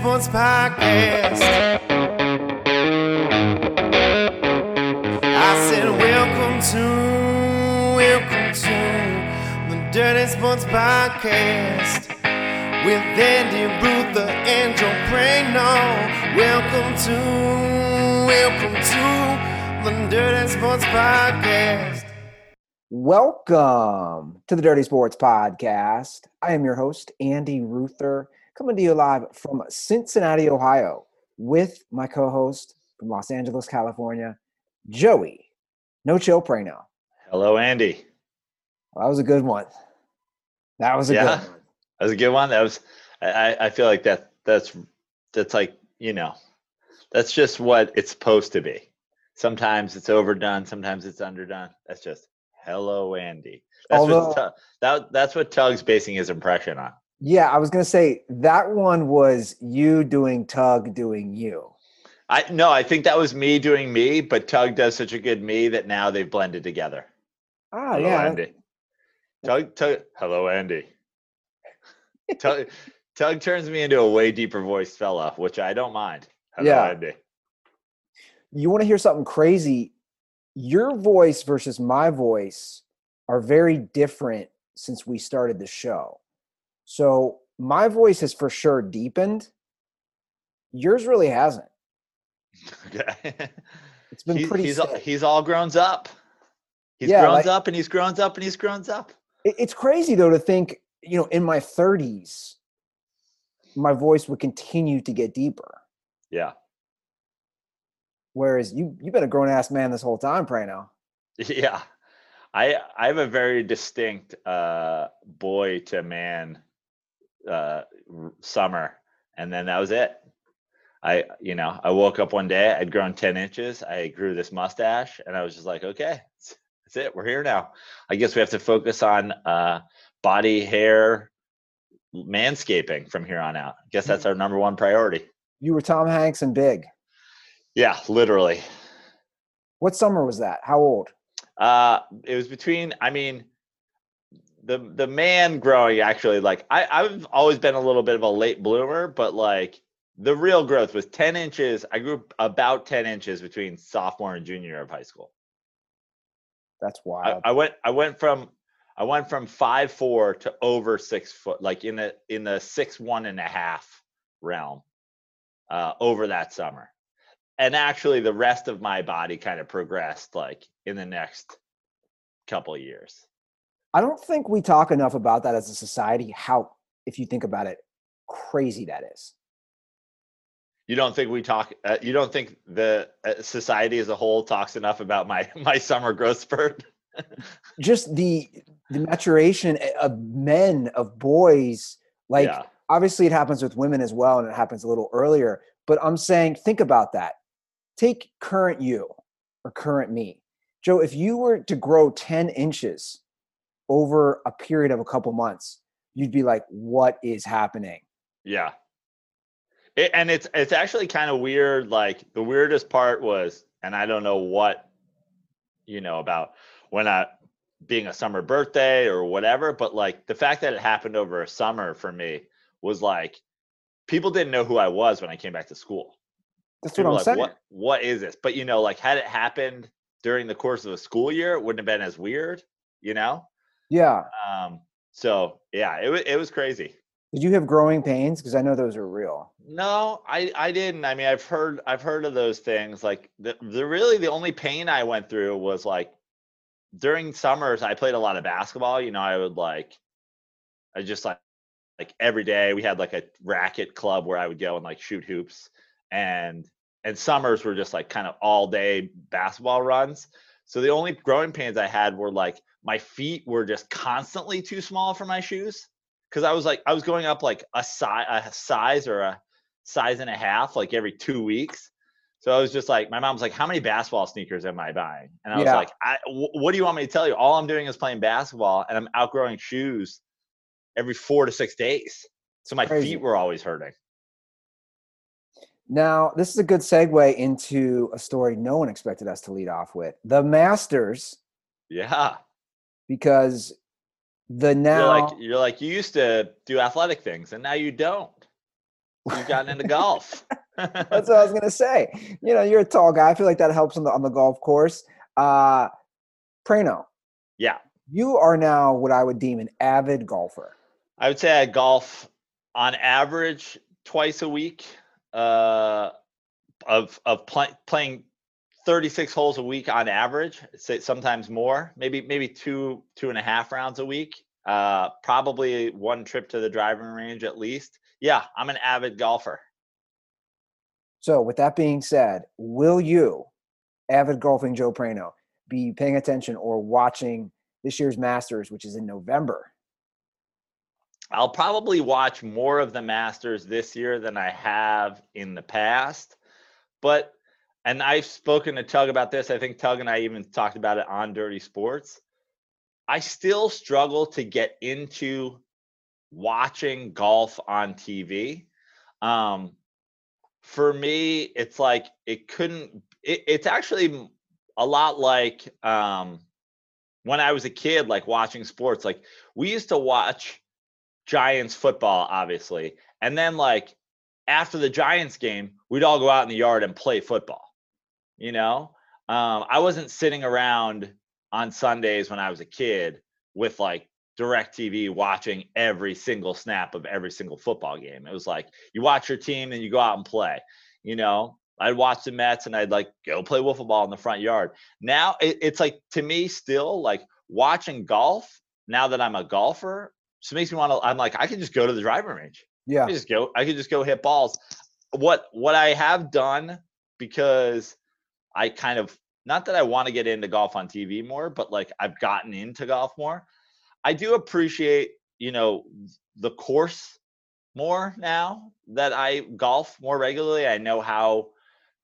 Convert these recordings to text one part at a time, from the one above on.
Sports Podcast. I said, Welcome to, welcome to the Dirty Sports Podcast with Andy. Welcome to, welcome to the Dirty Sports Podcast. Welcome to the Dirty Sports Podcast. I am your host, Andy Ruther, coming to you live from Cincinnati, Ohio, with my co host from Los Angeles, California, Joey No Chill Prano. Hello, Andy. Well, that was a good one. That was a Yeah. good one. That was a good one. That was. I, I feel like that. That's that's like you know, that's just what it's supposed to be. Sometimes it's overdone. Sometimes it's underdone. That's just hello, Andy. That's Although- what that that's what Tug's basing his impression on. Yeah, I was going to say that one was you doing Tug doing you. I no, I think that was me doing me, but Tug does such a good me that now they've blended together. Ah, Hello, yeah. Andy. Tug, Tug, hello, Andy. Tug, Tug turns me into a way deeper voiced fella, which I don't mind. Hello, Yeah. Andy. you want to hear something crazy your voice versus my voice are very different since we started the show so my voice has for sure deepened yours really hasn't Okay. it's been He- pretty he's all, he's all grown up. He's Yeah, grown like- up and he's grown up and he's grown up. It- it's crazy though to think you know in my 30s my voice would continue to get deeper Yeah. whereas you you've been a grown-ass man this whole time Prano. Yeah. I I have a very distinct uh boy to man uh summer and then that was it. I you know, I woke up one day, I'd grown 10 inches, I grew this mustache and I was just like, okay, that's that's it. We're here now. I guess we have to focus on uh body hair manscaping from here on out. I guess that's our number one priority. you were tom hanks and big Yeah, literally. what summer was that how old Uh, it was between. I mean, the the man growing actually. Like I, I've always been a little bit of a late bloomer, but like the real growth was ten inches. I grew about ten inches between sophomore and junior year of high school. that's I, wild I went. I went from. I went from five four to over six foot, like in the in the six one and a half realm, uh, over that summer. And actually, the rest of my body kind of progressed, like in the next couple of years. I don't think we talk enough about that as a society. How, if you think about it, crazy that is. You don't think we talk? Uh, you don't think the uh, society as a whole talks enough about my my summer growth spurt? Just the the maturation of men of boys. Like yeah, obviously, it happens with women as well, and it happens a little earlier. But I'm saying, think about that. Take current you or current me, Joe. If you were to grow ten inches over a period of a couple months, you'd be like, "What is happening?" yeah. It, and it's it's actually kind of weird. Like the weirdest part was, and I don't know what, you know, about when I being a summer birthday or whatever, but like the fact that it happened over a summer for me was like people didn't know who I was when I came back to school. That's what I'm like, saying. What what is this? But you know, like had it happened during the course of a school year, it wouldn't have been as weird, you know? Yeah. Um, so yeah, it was it was crazy. Did you have growing pains? Because I know those are real. No, I I didn't. I mean, I've heard I've heard of those things. Like the the really the only pain I went through was like during summers I played a lot of basketball. You know, I would like I just like like every day we had like a racket club where I would go and like shoot hoops and and summers were just like kind of all day basketball runs. So the only growing pains I had were like my feet were just constantly too small for my shoes because I was like I was going up like a size a size or a size and a half like every two weeks. So I was just like, my mom's like, "How many basketball sneakers am I buying?" And I was like, I, wh- "What do you want me to tell you? All I'm doing is playing basketball, and I'm outgrowing shoes every four to six days. So my Crazy. feet were always hurting." Now, this is a good segue into a story no one expected us to lead off with the Masters, Yeah, because the you're now like you're like you used to do athletic things, and now you don't. you've gotten into golf. That's what I was gonna say. You know, you're a tall guy. I feel like that helps on the on the golf course. Uh Prano, yeah. you are now what I would deem an avid golfer. I would say I golf on average twice a week. Uh, of of play, playing 36 holes a week on average. Say sometimes more, maybe maybe two two and a half rounds a week. Uh, probably one trip to the driving range at least. Yeah, I'm an avid golfer. So, with that being said, will you, avid golfing Joe Prano, be paying attention or watching this year's Masters, which is in November? I'll probably watch more of the Masters this year than I have in the past. But, and I've spoken to Tug about this. I think Tug and I even talked about it on Dirty Sports. I still struggle to get into watching golf on TV. Um, for me, it's like it couldn't, it, it's actually a lot like um, when I was a kid, like watching sports. Like we used to watch Giants football, obviously. And then like after the Giants game, we'd all go out in the yard and play football. You know, um, I wasn't sitting around on Sundays when I was a kid with like DirecTV watching every single snap of every single football game. It was like you watch your team and you go out and play. You know, I'd watch the Mets and I'd like go play wiffle ball in the front yard. Now it, it's like to me still like watching golf. Now that I'm a golfer, just makes me want to. I'm like, I can just go to the driving range. Yeah. I just go. I can just go hit balls. What what I have done because I kind of not that I want to get into golf on TV more, but like I've gotten into golf more. I do appreciate you know the course more now that I golf more regularly. I know how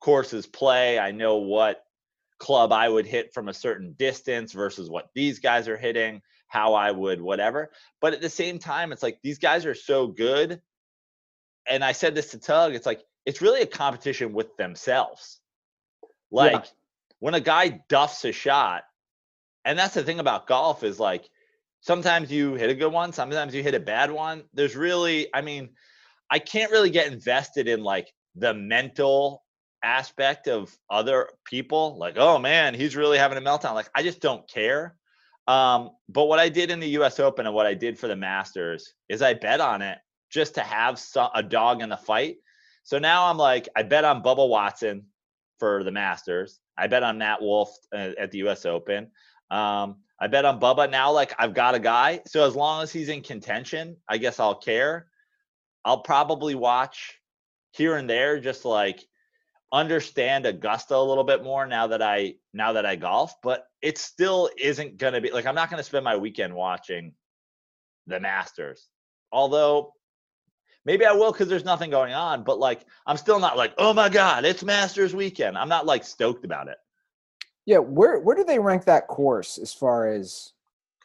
courses play. I know what club I would hit from a certain distance versus what these guys are hitting how I would whatever. But at the same time, it's like these guys are so good. And I said this to Tug, it's like it's really a competition with themselves. Like yeah. when a guy duffs a shot, and that's the thing about golf is like sometimes you hit a good one, sometimes you hit a bad one. There's really, I mean, I can't really get invested in like the mental aspect of other people like oh man he's really having a meltdown like i just don't care um, but what I did in the U.S. Open and what I did for the Masters is I bet on it just to have a dog in the fight. So now I'm like, I bet on Bubba Watson for the Masters. I bet on Matt Wolff uh, at the U.S. Open. Um, I bet on Bubba now. Like I've got a guy. So as long as he's in contention, I guess I'll care. I'll probably watch here and there, just like understand Augusta a little bit more now that I now that I golf, but it still isn't to be like I'm not to spend my weekend watching the Masters. Although maybe I will cuz there's nothing going on, but like I'm still not like, "Oh my god, it's Masters weekend." I'm not like stoked about it. Yeah, where where do they rank that course as far as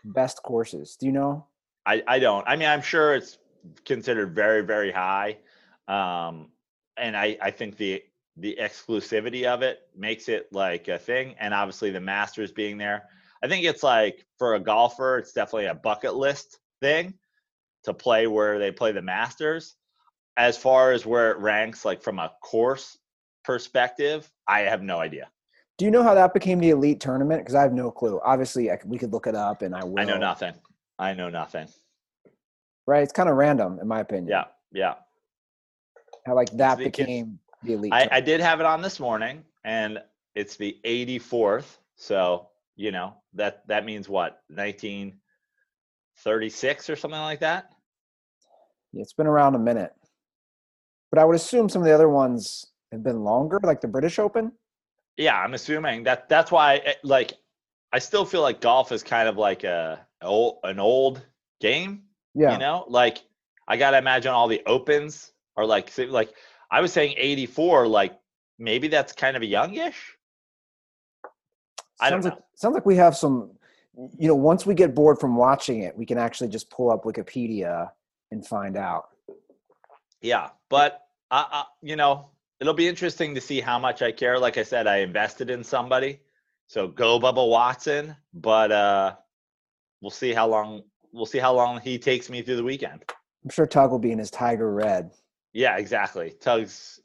best courses? Do you know? I I don't. I mean, I'm sure it's considered very very high. Um and I I think the the exclusivity of it makes it like a thing and obviously the masters being there i think it's like for a golfer it's definitely a bucket list thing to play where they play the masters as far as where it ranks like from a course perspective i have no idea. Do you know how that became the elite tournament? Because i have no clue. Obviously I, we could look it up and i will i know nothing. I know nothing. Right it's kind of random in my opinion. Yeah yeah. How like that became the elite. I, I, did have it on this morning, and it's the 84th. So you know that that means what 1936 or something like that. Yeah, it's been around a minute, but I would assume some of the other ones have been longer, like the British Open. Yeah, I'm assuming that that's why. Eh, like, I still feel like golf is kind of like a old an old game. Yeah, you know, like I gotta imagine all the opens are like like I was saying 84, like maybe that's kind of a youngish. I sounds like sounds like we have some you know, once we get bored from watching it, we can actually just pull up Wikipedia and find out. Yeah, but uh, uh, you know, it'll be interesting to see how much I care. Like I said, I invested in somebody, so go Bubba Watson. But uh, we'll see how long we'll see how long he takes me through the weekend. I'm sure Tug will be in his tiger red. Yeah, exactly. Tug's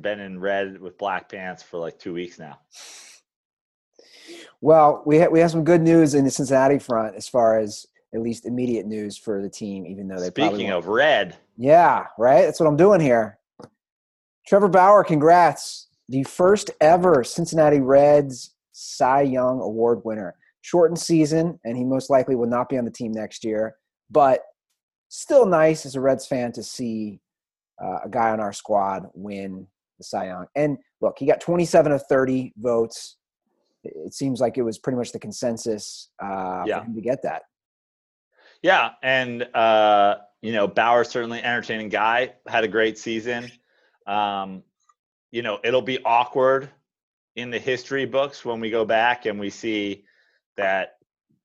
been in red with black pants for like two weeks now. Well, we ha- we have some good news in the Cincinnati front as far as at least immediate news for the team, even though they Speaking of red, yeah, right. That's what I'm doing here. Trevor Bauer, congrats! The first ever Cincinnati Reds Cy Young Award winner. Shortened season, and he most likely will not be on the team next year. But still nice as a Reds fan to see uh, a guy on our squad win the Cy Young. And look, he got 27 of 30 votes. It seems like it was pretty much the consensus uh, Yeah. for him to get that. yeah, and uh, you know Bauer certainly entertaining guy, had a great season. Um, you know it'll be awkward in the history books when we go back and we see that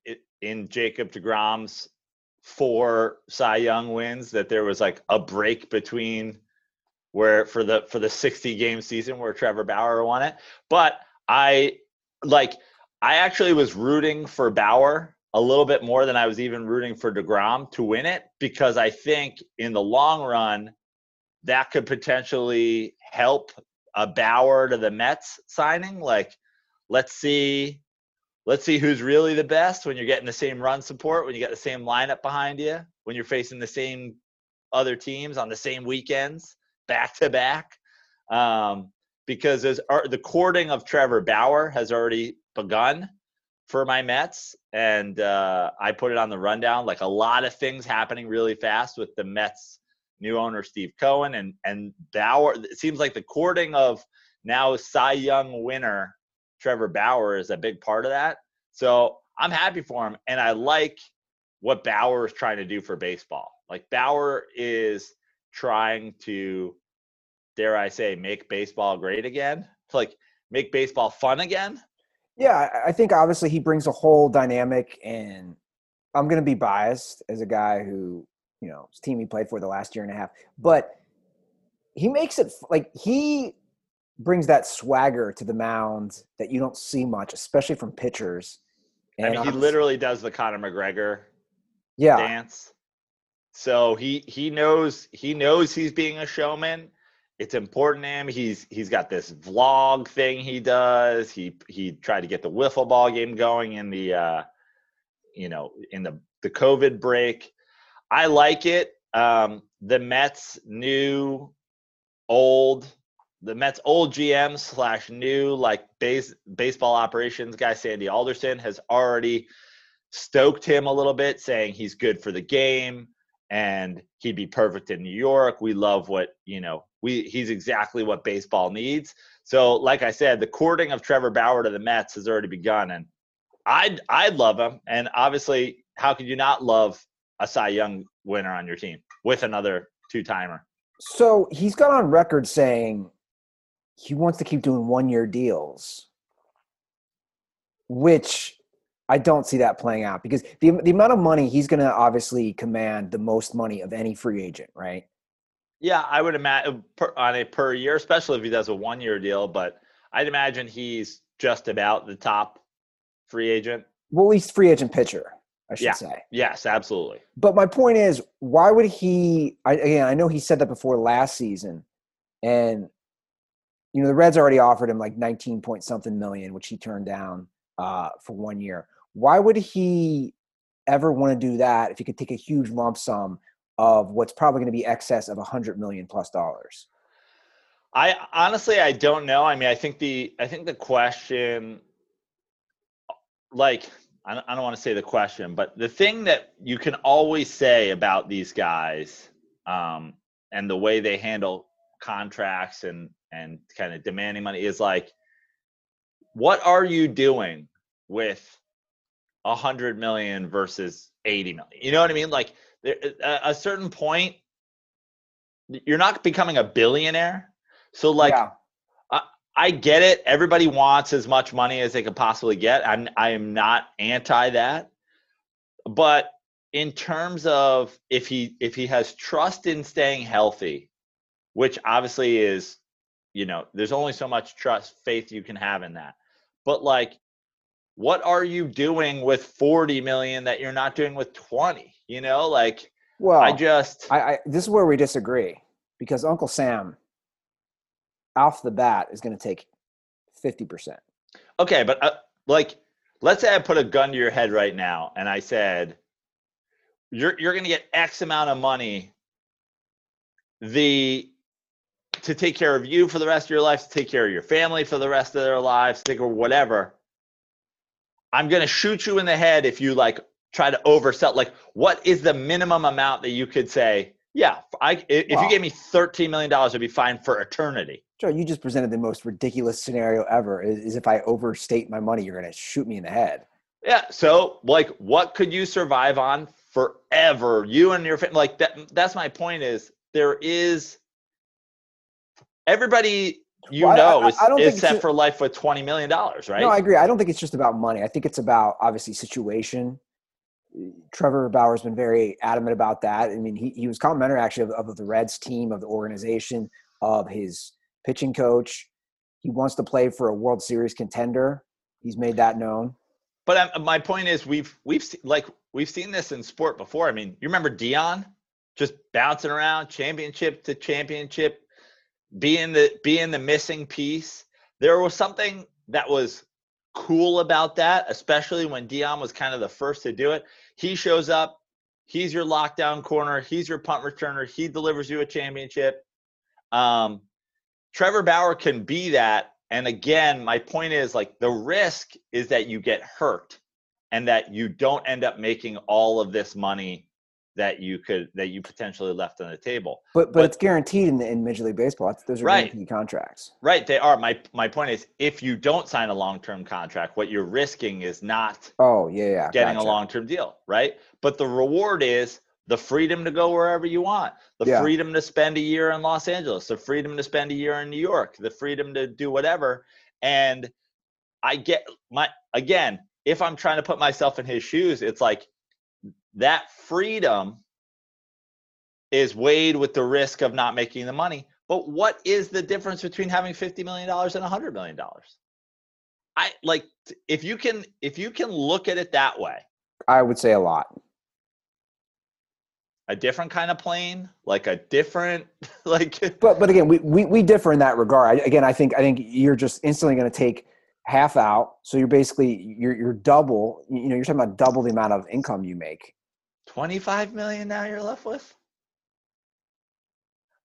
it, in Jacob Degrom's four Cy Young wins that there was like a break between where for the for the 60 game season where Trevor Bauer won it. But I like I actually was rooting for Bauer a little bit more than I was even rooting for DeGrom to win it because I think in the long run that could potentially help a Bauer to the Mets signing. Like, let's see, let's see who's really the best when you're getting the same run support, when you got the same lineup behind you, when you're facing the same other teams on the same weekends, back to back. Um, because there's the courting of Trevor Bauer has already begun for my Mets, and uh, I put it on the rundown. Like a lot of things happening really fast with the Mets new owner Steve Cohen and and Bauer. It seems like the courting of now Cy Young winner Trevor Bauer is a big part of that. So I'm happy for him, and I like what Bauer is trying to do for baseball. Like Bauer is trying to, dare I say, make baseball great again. Like make baseball fun again. Yeah, I- think obviously he brings a whole dynamic, and I'm going to be biased as a guy who, you know, his team he played for the last year and a half, but he makes it like he brings that swagger to the mound that you don't see much, especially from pitchers. I mean, he literally does the Conor McGregor yeah, dance. So he he knows he knows he's being a showman. It's important to him. He's he's got this vlog thing he does. He he tried to get the wiffle ball game going in the uh you know in the the COVID break. I like it. Um the Mets new old the Mets old GM slash new like base baseball operations guy Sandy Alderson has already stoked him a little bit, saying he's good for the game and he'd be perfect in New York. We love what you know. We he's exactly what baseball needs. So, like I said, the courting of Trevor Bauer to the Mets has already begun, and I'd I'd love him. And obviously, how could you not love a Cy Young winner on your team with another two timer? So he's got on record saying he wants to keep doing one year deals, which I don't see that playing out because the, the amount of money he's going to obviously command the most money of any free agent, right? Yeah, I would imagine per, on a per year, especially if he does a one year deal. But I'd imagine he's just about the top free agent. Well, at least free agent pitcher, I should Yeah. say. Yes, absolutely. But my point is, why would he? I, again, I know he said that before last season, and you know the Reds already offered him like nineteen point something million, which he turned down uh, for one year. Why would he ever want to do that if he could take a huge lump sum of what's probably going to be excess of a hundred million plus dollars? I honestly I don't know. I mean, I think the I think the question like I don't, want to say the question, but the thing that you can always say about these guys um, and the way they handle contracts and and kind of demanding money is like, what are you doing with a hundred million versus eighty million? You know what I mean? Like, there, uh, a, a certain point, you're not becoming a billionaire. So like yeah, I get it. Everybody wants as much money as they could possibly get. I'm I am not anti that. But in terms of if he if he has trust in staying healthy, which obviously is, you know, there's only so much trust, faith you can have in that. But like what are you doing with 40 million that you're not doing with 20? You know, like well, I just I, I this is where we disagree because Uncle Sam, off the bat, is going to take fifty percent. Okay, but uh, like, let's say I put a gun to your head right now, and I said, "You're you're going to get X amount of money." The to take care of you for the rest of your life, to take care of your family for the rest of their lives, take or whatever. I'm going to shoot you in the head if you like try to oversell. Like, what is the minimum amount that you could say? Yeah, I if Wow. you gave me thirteen million dollars, I'd be fine for eternity. Joe, you just presented the most ridiculous scenario ever. Is, is if I overstate my money, you're going to shoot me in the head. Yeah. So, like, what could you survive on forever? You and your family. Like that. That's my point. Is there is everybody you Well, know I- is, I don't is think it's set ju- for life with twenty million dollars, right? No, I agree. I don't think it's just about money. I think it's about obviously situation. Trevor Bauer's been very adamant about that. I mean, he, he was complimentary actually of, of the Reds team, of the organization, of his pitching coach. He wants to play for a World Series contender. He's made that known. But um, my point is, we've we've se- like we've seen this in sport before. I mean, you remember Deion just bouncing around championship to championship, being the being the missing piece. There was something that was cool about that, especially when Deion was kind of the first to do it. He shows up, he's your lockdown corner, he's your punt returner, he delivers you a championship. Um, Trevor Bauer can be that. And again, my point is like the risk is that you get hurt and that you don't end up making all of this money that you could that you potentially left on the table. But but, But- it's guaranteed in, in Major League Baseball. Those are Right. guaranteed contracts. Right, they are. My my point is if you don't sign a long-term contract, what you're risking is not Oh yeah, yeah. getting a long-term deal, right? But the reward is the freedom to go wherever you want, the Yeah. freedom to spend a year in Los Angeles, the freedom to spend a year in New York, the freedom to do whatever. And I get my again, if I'm trying to put myself in his shoes, it's like that freedom is weighed with the risk of not making the money. But what is the difference between having $50 million and $100 million? I like if you can if you can look at it that way, I would say a lot. a different kind of plane, like a different like But but again, we, we we differ in that regard. I, again, I think I think you're just instantly going to take half out. So you're basically you're you're double. You know, you're talking about double the amount of income you make. 25 million now you're left with.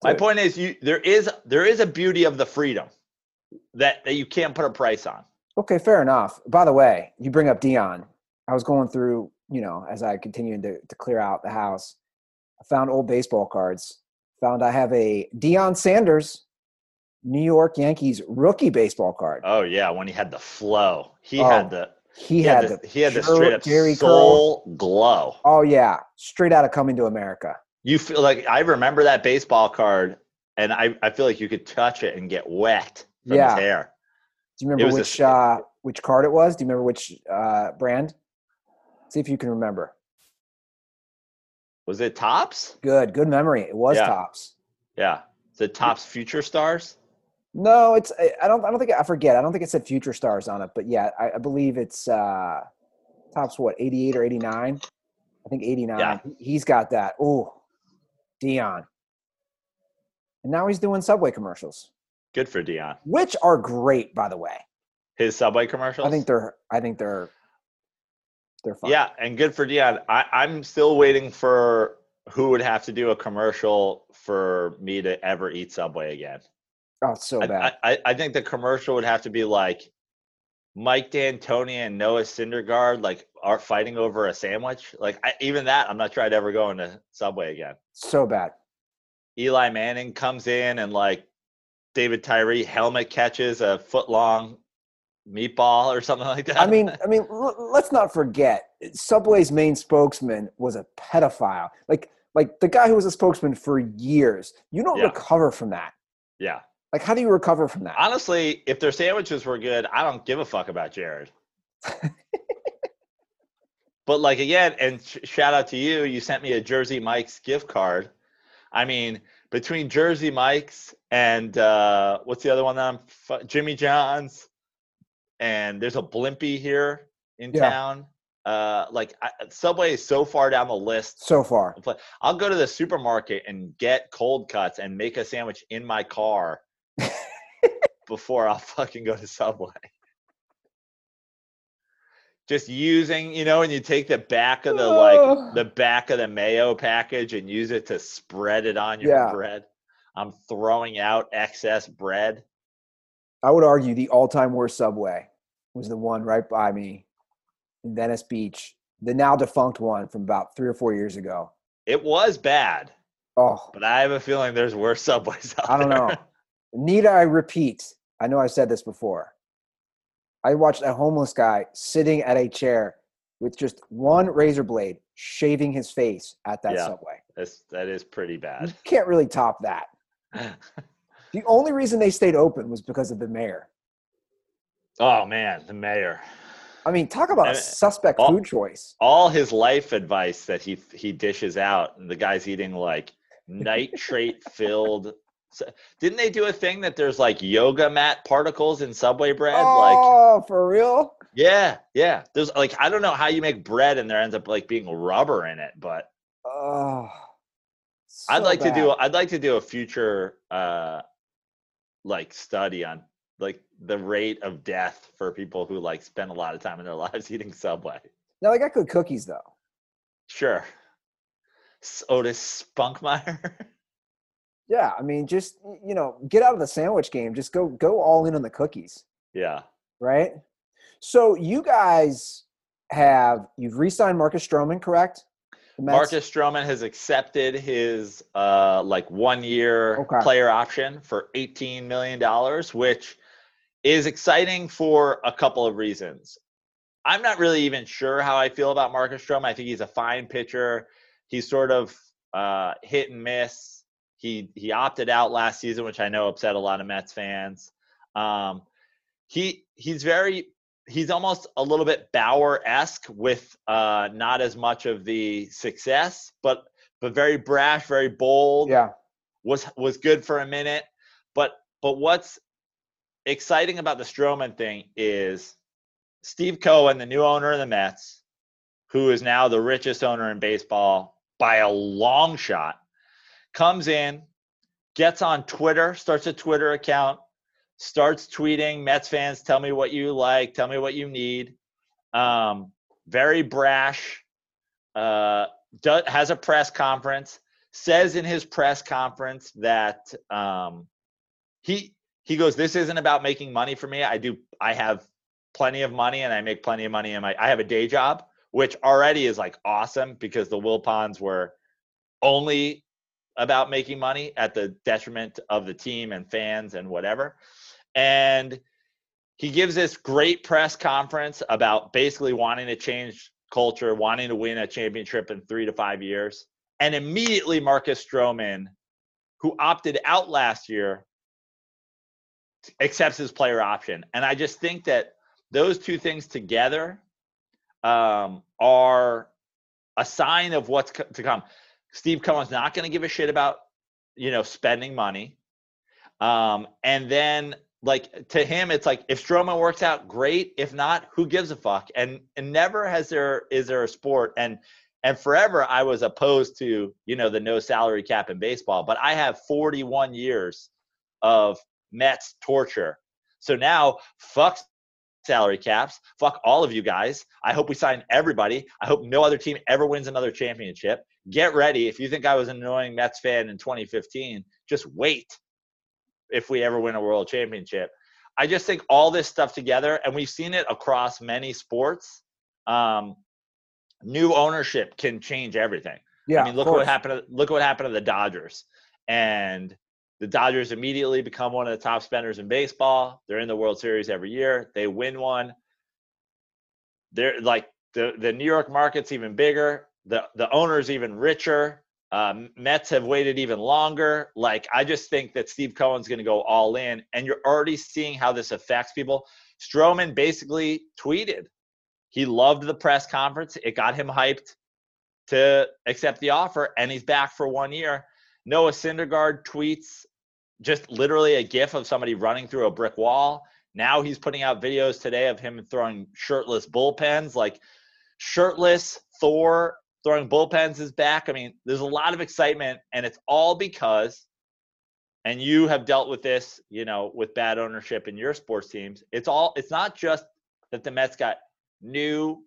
My point is you there is there is a beauty of the freedom that, that you can't put a price on. Okay, fair enough. By the way, you bring up Deion. I was going through, you know, as I continued to, to clear out the house, I found old baseball cards. Found I have a Deion Sanders, New York Yankees rookie baseball card. Oh yeah, when he had the flow. He Oh, had the he, he had, had the, he had the straight up Jheri Curl. soul glow. Oh yeah, straight out of Coming to America. You feel like I remember that baseball card and I, I feel like you could touch it and get wet from Yeah. his hair. Do you remember was a which uh, which card it was? Do you remember which uh, brand? See if you can remember. Was it Topps? Good, good memory. It was Yeah. Topps. Yeah. Is it Topps future stars? No, it's I don't I don't think I forget. I don't think it said Future Stars on it, but yeah, I, I believe it's uh Topps what, 88 or 89? I think 89. Yeah. He- He's got that. Oh, Deion. And now he's doing Subway commercials, Good for Deion. which are great, by the way. His subway commercials. I think they're I think they're they're fun. Yeah, and good for Deion. I, I'm still waiting for who would have to do a commercial for me to ever eat Subway again. Oh, so I, bad. I, I- I think the commercial would have to be like Mike D'Antoni and Noah Syndergaard like are fighting over a sandwich. Like I, even that, I'm not sure I'd ever go into Subway again. so bad. Eli Manning comes in and like David Tyree helmet catches a foot long meatball or something like that. I mean, I mean, l- let's not forget Subway's main spokesman was a pedophile. Like, like the guy who was a spokesman for years. You don't Yeah. recover from that. yeah. Like, how do you recover from that? Honestly, if their sandwiches were good, I don't give a fuck about Jared. but like again, and sh- shout out to you, you sent me a Jersey Mike's gift card. I mean, between Jersey Mike's and uh, what's the other one that I'm fu- Jimmy John's, and there's a Blimpie here in Yeah. town. Uh, like I, Subway is so far down the list. So far, I'll go to the supermarket and get cold cuts and make a sandwich in my car before I'll fucking go to Subway. Just using, you know, and you take the back of the like the back of the mayo package and use it to spread it on your Yeah. bread. I'm throwing out excess bread. I would argue the all-time worst Subway was the one right by me in Venice Beach, the now defunct one from about three or four years ago. It was bad, Oh, but I have a feeling there's worse subways out I don't there. know. Need I repeat? I know I've said this before. I watched a homeless guy sitting at a chair with just one razor blade shaving his face at that Yeah. subway. That's, that is pretty You bad. can't really top that. The only reason they stayed open was because of the mayor. oh man, the mayor. I mean, talk about a suspect all- food choice. all his life advice that he he dishes out and the guy's eating like nitrate filled didn't they do a thing that there's like yoga mat particles in subway bread like Oh, for real? yeah yeah there's like i don't know how you make bread and there ends up like being rubber in it but Oh, i'd so like to do i'd like to do a future uh like study on like the rate of death for people who like spend a lot of time in their lives eating subway Now they got good cookies though. Sure. Otis Spunkmeyer. Yeah, I mean, just you know, get out of the sandwich game. Just go go all in on the cookies, yeah. right? So you guys have you've re-signed Marcus Stroman, correct? Marcus Stroman has accepted his uh like one year Okay. player option for 18 million dollars, which is exciting for a couple of reasons. I'm not really even sure how I feel about Marcus Stroman. I think he's a fine pitcher. He's sort of uh, hit and miss. He he opted out last season, which I know upset a lot of Mets fans. Um, he he's very he's almost a little bit Bauer esque with uh, not as much of the success, but but very brash, very bold. Yeah, Was was good for a minute, but but what's exciting about the Stroman thing is Steve Cohen, the new owner of the Mets, who is now the richest owner in baseball by a long shot, comes in, gets on Twitter, starts a Twitter account, starts tweeting Mets fans, tell me what you like, tell me what you need. Um, very brash, uh, do, has a press conference, says in his press conference that um, he he goes, "This isn't about making money for me. I do I have plenty of money and I make plenty of money and my I have a day job, which already is like awesome because the Wilpons were only about making money at the detriment of the team and fans and whatever. And he gives this great press conference about basically wanting to change culture, wanting to win a championship in three to five years. And immediately Marcus Stroman, who opted out last year, accepts his player option. And I just think that those two things together um, are a sign of what's co- to come. Steve Cohen's not going to give a shit about, you know, spending money. Um, and then like to him, it's like if Stroman works out, great. If not, who gives a fuck? And and never has there is there a sport and and forever I was opposed to you know the no salary cap in baseball, but I have 41 years of Mets torture. So now fuck salary caps. Fuck all of you guys. I hope we sign everybody. I hope no other team ever wins another championship. Get ready. If you think I was an annoying Mets fan in 2015, just wait if we ever win a world championship. I just think all this stuff together, and we've seen it across many sports. Um, new ownership can change everything. yeah. I mean, look what happened. To, look what happened to the Dodgers, and the Dodgers immediately become one of the top spenders in baseball. They're in the World Series every year. They win one. They're like the the New York market's even bigger. The the owner's even richer. Um, Mets have waited even longer. Like I just think that Steve Cohen's going to go all in, and you're already seeing how this affects people. Stroman basically tweeted he loved the press conference. It got him hyped to accept the offer, and he's back for one year. Noah Syndergaard tweets just literally a gif of somebody running through a brick wall. Now he's putting out videos today of him throwing shirtless bullpens. Like shirtless Thor throwing bullpens is back. I mean, there's a lot of excitement, and it's all because, and you have dealt with this, you know, with bad ownership in your sports teams. It's all. It's not just that the Mets got new,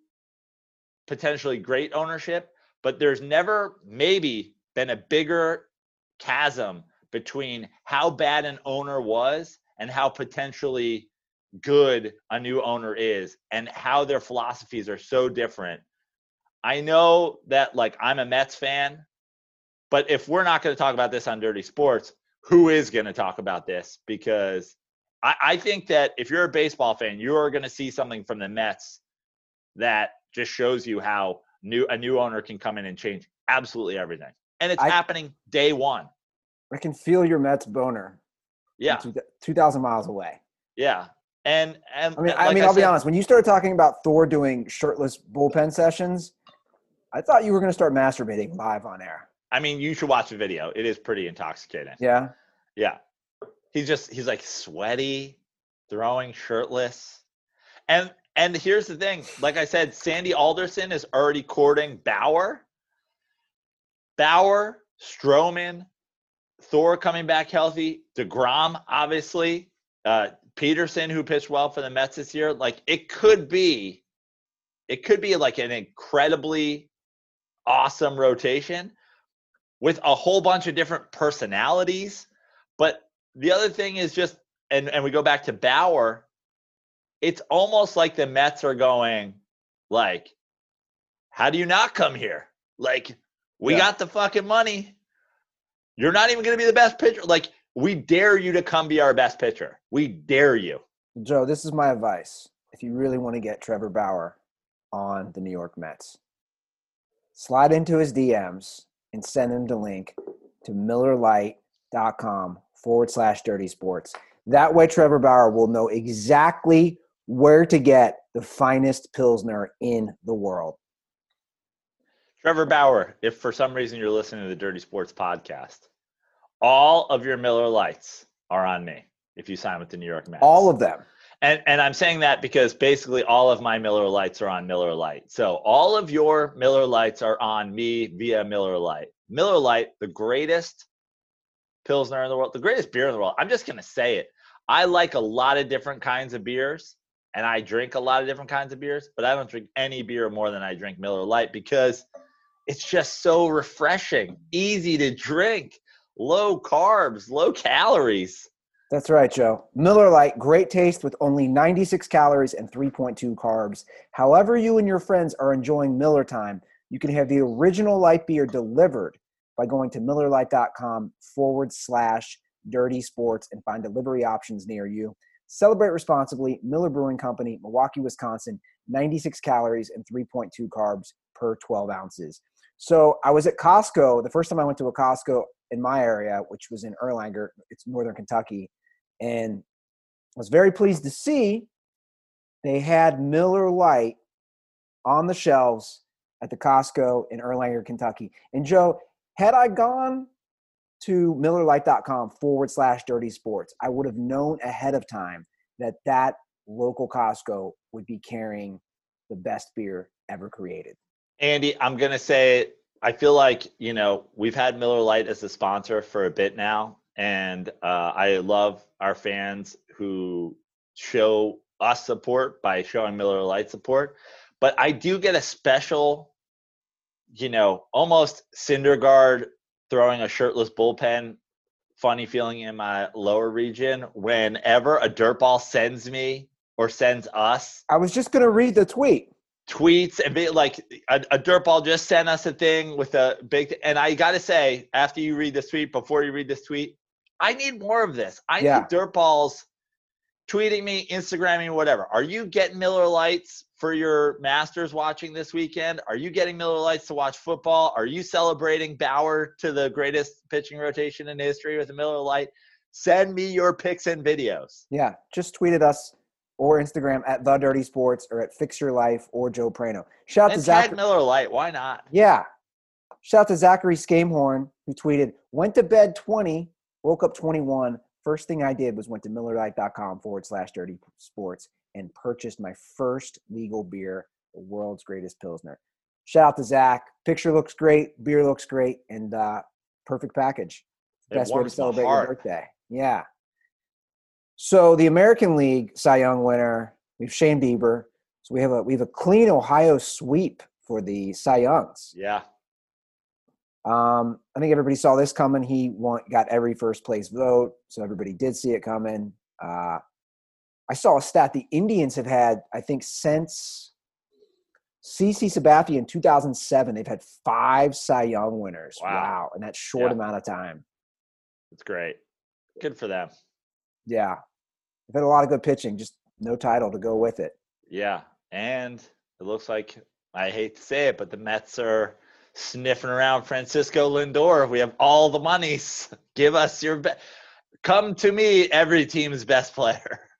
potentially great ownership, but there's never maybe been a bigger chasm between how bad an owner was and how potentially good a new owner is and how their philosophies are so different. I know that like I'm a Mets fan, but if we're not going to talk about this on Dirty Sports, who is going to talk about this? Because I, I think that if you're a baseball fan, you're going to see something from the Mets that just shows you how new a new owner can come in and change absolutely everything. And it's I- happening day one. I can feel your Mets boner. Yeah. two- 2,000 miles away. Yeah. And and I mean, and I mean, I'll be said- honest. When you started talking about Thor doing shirtless bullpen sessions, I thought you were going to start masturbating live on air. I mean, you should watch the video. It is pretty intoxicating. Yeah. Yeah. He's just he's like sweaty, throwing shirtless. And and here's the thing, like I said, Sandy Alderson is already courting Bauer. Bauer, Stroman, Thor coming back healthy, DeGrom, obviously, uh, Peterson, who pitched well for the Mets this year. Like it could be, it could be like an incredibly awesome rotation with a whole bunch of different personalities. But the other thing is just, and, and we go back to Bauer, it's almost like the Mets are going, like, how do you not come here? Like, we Yeah. got the fucking money. You're not even going to be the best pitcher. Like, we dare you to come be our best pitcher. We dare you. Joe, this is my advice. If you really want to get Trevor Bauer on the New York Mets, slide into his DMs and send him the link to millerlite.com forward slash dirty sports. That way, Trevor Bauer will know exactly where to get the finest Pilsner in the world. Trevor Bauer, if for some reason you're listening to the Dirty Sports podcast, all of your Miller Lites are on me if you sign with the New York Mets. All of them. And and I'm saying that because basically all of my Miller Lites are on Miller Lite. So all of your Miller Lites are on me via Miller Lite. Miller Lite, the greatest pilsner in the world, the greatest beer in the world. I'm just gonna say it. I like a lot of different kinds of beers, and I drink a lot of different kinds of beers, but I don't drink any beer more than I drink Miller Lite because it's just so refreshing, easy to drink, low carbs, low calories. That's right, Joe. Miller Lite, great taste with only 96 calories and 3.2 carbs. However, you and your friends are enjoying Miller time, you can have the original light beer delivered by going to millerlite.com forward slash dirty sports and find delivery options near you. Celebrate responsibly. Miller Brewing Company, Milwaukee, Wisconsin, 96 calories and 3.2 carbs per 12 ounces. So I was at Costco the first time I went to a Costco in my area, which was in Erlanger, it's northern Kentucky and I was very pleased to see they had Miller Lite on the shelves at the Costco in Erlanger, Kentucky. And Joe, had I gone to millerlite.com forward slash dirty sports, I would have known ahead of time that that local Costco would be carrying the best beer ever created. Andy, I'm gonna say I feel like you know we've had Miller Lite as a sponsor for a bit now, and uh, I love our fans who show us support by showing Miller Lite support. But I do get a special, you know, almost Syndergaard throwing a shirtless bullpen funny feeling in my lower region whenever a dirt ball sends me or sends us I was just going to read the tweet. tweets and be like a, a dirt ball just sent us a thing with a big and i gotta say after you read this tweet before you read this tweet i need more of this i Yeah. need dirt balls tweeting me instagramming whatever are you getting miller lites for your masters watching this weekend are you getting miller lites to watch football are you celebrating bauer to the greatest pitching rotation in history with a miller lite send me your pics and videos Yeah, just tweet at us or Instagram at the Dirty Sports or at Fix Your Life or Joe Prano. Shout out to Zach. miller lite why not Yeah. Shout out to Zachary Scamehorn who tweeted, went to bed 20, woke up 21. First thing I did was went to millerlite.com forward slash dirty sports and purchased my first legal beer the world's greatest pilsner. Shout out to Zach. Picture looks great, beer looks great, and uh, perfect package. It Best way to celebrate your birthday. Yeah. So the American League Cy Young winner, we have Shane Bieber. So we have a we have a clean Ohio sweep for the Cy Youngs. Yeah. Um, I think everybody saw this coming. He won, got every first place vote, so everybody did see it coming. Uh, I saw a stat: the Indians have had, I think, since CC Sabathia in 2007, they've had five Cy Young winners. Wow. in that short Yeah. amount of time. It's great. Good for them. Yeah, they've had a lot of good pitching, just no title to go with it. Yeah. And it looks like I hate to say it, but the Mets are sniffing around Francisco Lindor. We have all the monies. Give us your best. Come to me, every team's best player.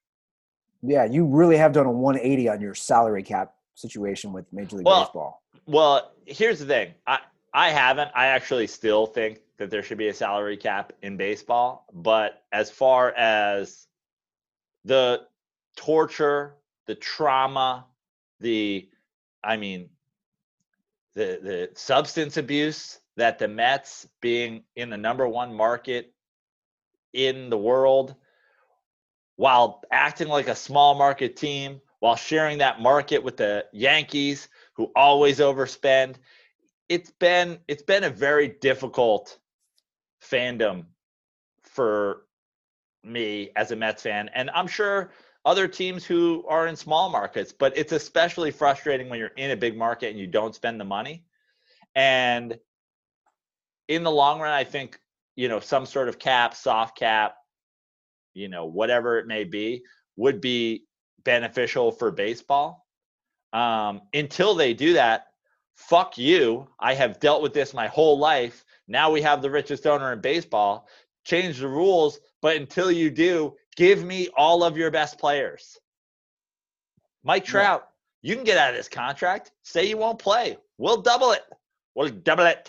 Yeah, you really have done a 180 on your salary cap situation with Major League Well, Baseball. Well, here's the thing. I I haven't. I actually still think that there should be a salary cap in baseball, but as far as the torture, the trauma, the I mean the the substance abuse that the Mets being in the number 1 market in the world while acting like a small market team, while sharing that market with the Yankees who always overspend. It's been it's been a very difficult fandom for me as a Mets fan, and I'm sure other teams who are in small markets, but it's especially frustrating when you're in a big market and you don't spend the money. And in the long run, I think, you know, some sort of cap, soft cap, you know, whatever it may be, would be beneficial for baseball. Um, until they do that, fuck you. I have dealt with this my whole life. Now we have the richest owner in baseball. Change the rules, but until you do, give me all of your best players. Mike Yeah. Trout, you can get out of this contract. Say you won't play. We'll double it. We'll double it.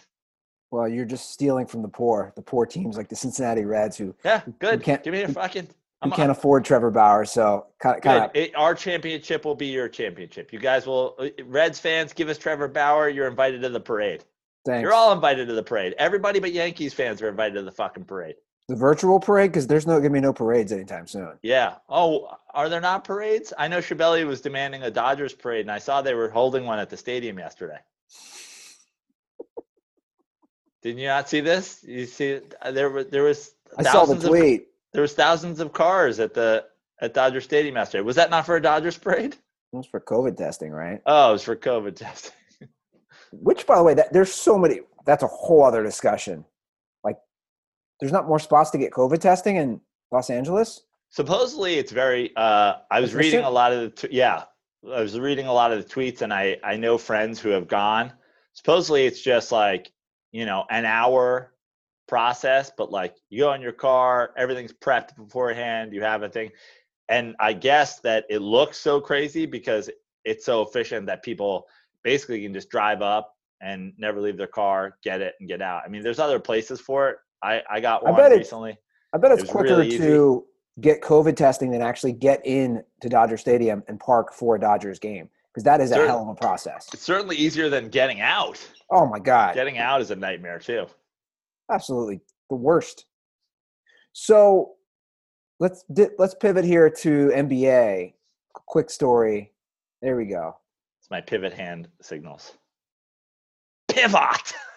Well, you're just stealing from the poor, the poor teams like the Cincinnati Reds who Yeah, good. can't- Give me a fucking. who I'm can't afford Trevor Bauer. So kind of, It, our championship will be your championship. You guys will, uh, Reds fans, give us Trevor Bauer. You're invited to the parade. thanks. You're all invited to the parade. Everybody but Yankees fans are invited to the fucking parade. The virtual parade because there's no gonna be no parades anytime soon. Yeah. Oh, are there not parades? I know Shabelli was demanding a Dodgers parade, and I saw they were holding one at the stadium yesterday. Did you not see this? You see, uh, there were there was I saw the thousands of there was thousands of cars at the at Dodger Stadium yesterday. Was that not for a Dodgers parade? It was for COVID testing, right? Oh, it was for COVID testing. Which, by the way, that there's so many. That's a whole other discussion. There's not more spots to get COVID testing in Los Angeles. Supposedly, it's very. Uh, I was reading a lot of the. T- yeah, I was reading a lot of the tweets, and I I know friends who have gone. Supposedly, it's just like you know an hour process, but like you go in your car, everything's prepped beforehand. You have a thing, and I guess that it looks so crazy because it's so efficient that people basically can just drive up and never leave their car, get it, and get out. I mean, there's other places for it. I I got I one bet recently. I bet it's It quicker really to get COVID testing than actually get in to Dodger Stadium and park for a Dodgers game because that is a hell of a process. It's certainly easier than getting out. Oh my god, Getting out is a nightmare too. absolutely the worst. So let's di- let's pivot here to NBA. Quick story. There we go. It's my pivot hand signals. Pivot.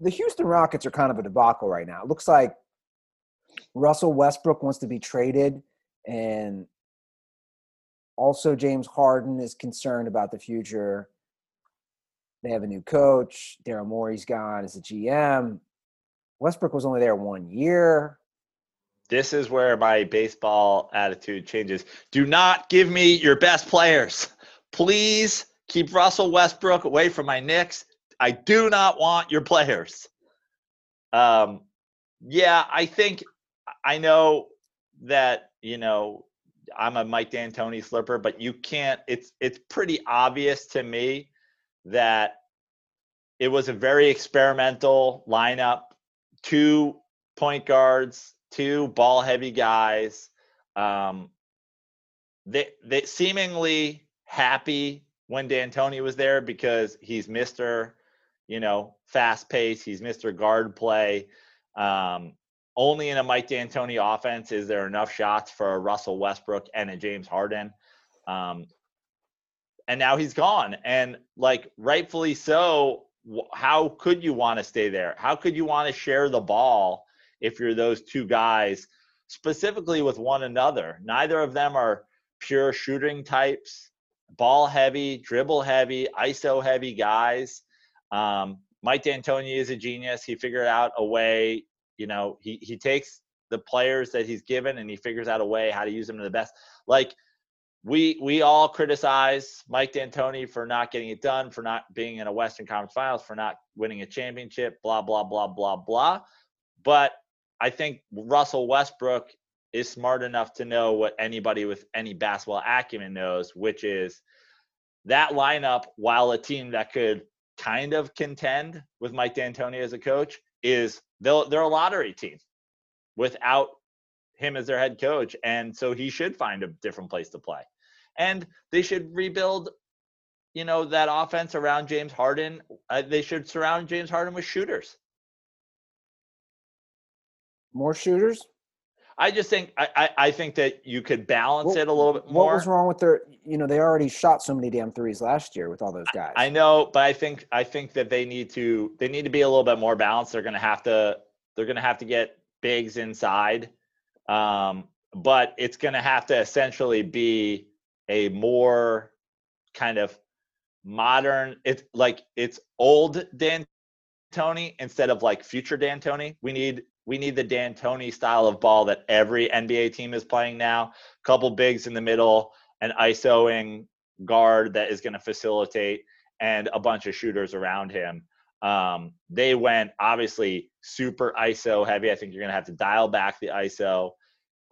the Houston Rockets are kind of a debacle right now. It looks like Russell Westbrook wants to be traded, and also James Harden is concerned about the future. They have a new coach. Daryl Morey's gone as a GM. Westbrook was only there one year. This is where my baseball attitude changes. Do not give me your best players. Please keep Russell Westbrook away from my Knicks. I do not want your players. Um, yeah, I think I know that you know I'm a Mike D'Antoni slipper, but you can't. It's it's pretty obvious to me that it was a very experimental lineup. Two point guards, two ball heavy guys. Um, they they seemingly happy when D'Antoni was there because he's Mr. You know, fast pace. He's Mr. Guard play. Um, only in a Mike D'Antoni offense is there enough shots for a Russell Westbrook and a James Harden. Um, and now he's gone, and like rightfully so. How could you want to stay there? How could you want to share the ball if you're those two guys, specifically with one another? Neither of them are pure shooting types ball heavy, dribble heavy, ISO heavy guys. Um, Mike D'Antoni is a genius. He figured out a way. You know, he he takes the players that he's given and he figures out a way how to use them to the best. Like we we all criticize Mike D'Antoni for not getting it done, for not being in a Western Conference Finals, for not winning a championship, blah blah blah blah blah. But I think Russell Westbrook is smart enough to know what anybody with any basketball acumen knows, which is that lineup, while a team that could kind of contend with Mike D'Antoni as a coach, is they'll, they're a lottery team without him as their head coach. And so he should find a different place to play. And they should rebuild, you know, that offense around James Harden. Uh, they should surround James Harden with shooters. More shooters? I just think I, I, I think that you could balance what, it a little bit more. What was wrong with their? You know, they already shot so many damn threes last year with all those guys. I, I know, but I think I think that they need to they need to be a little bit more balanced. They're going to have to they're going to have to get bigs inside, um, but it's going to have to essentially be a more kind of modern. It's like it's old Dan Tony instead of like future D'Antoni. We need we need the D'Antoni style of ball that every NBA team is playing now. Couple bigs in the middle, an ISOing guard that is going to facilitate, and a bunch of shooters around him. Um, they went obviously super ISO heavy. I think you're going to have to dial back the ISO.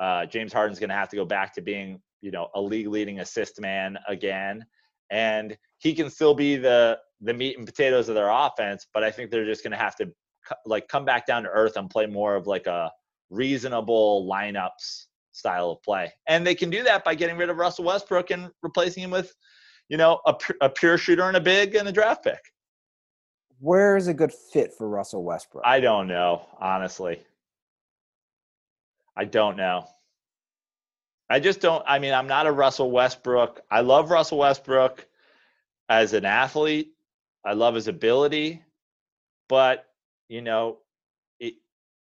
Uh, James Harden's going to have to go back to being, you know, a league leading assist man again, and he can still be the the meat and potatoes of their offense. But I think they're just going to have to like come back down to earth and play more of like a reasonable lineups style of play. And they can do that by getting rid of Russell Westbrook and replacing him with, you know, a, a pure shooter and a big and a draft pick. Where is a good fit for Russell Westbrook? I don't know, honestly. I don't know. I just don't. I mean, I'm not a Russell Westbrook. I love Russell Westbrook as an athlete. I love his ability, but you know, it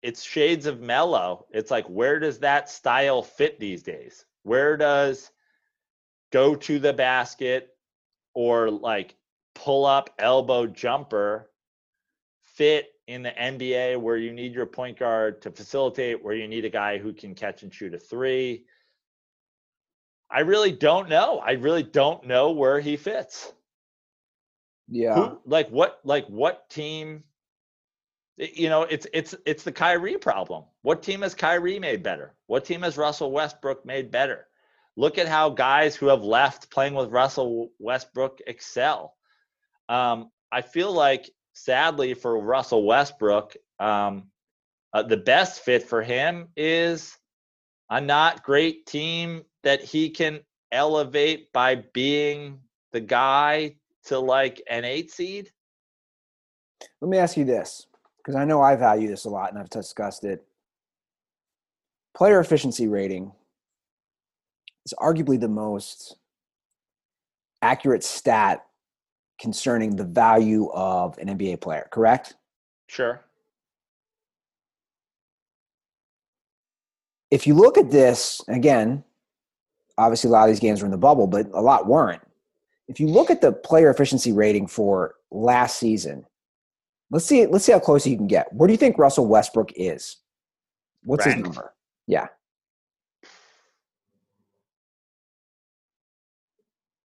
it's shades of Melo. It's like where does that style fit these days? Where does go to the basket or like pull up elbow jumper fit in the NBA where you need your point guard to facilitate, where you need a guy who can catch and shoot a three. I really don't know. I really don't know where he fits. Yeah. Who, like what like what team you know, it's it's it's the Kyrie problem. What team has Kyrie made better? What team has Russell Westbrook made better? Look at how guys who have left playing with Russell Westbrook excel. Um, I feel like, sadly for Russell Westbrook, um, uh, the best fit for him is a not great team that he can elevate by being the guy to like an eight seed. Let me ask you this because I know I value this a lot and I've discussed it. Player efficiency rating is arguably the most accurate stat concerning the value of an NBA player, correct? Sure. If you look at this, again, obviously a lot of these games were in the bubble, but a lot weren't. If you look at the player efficiency rating for last season, Let's see. Let's see how close you can get. Where do you think Russell Westbrook is? What's Ranked. his number? Yeah.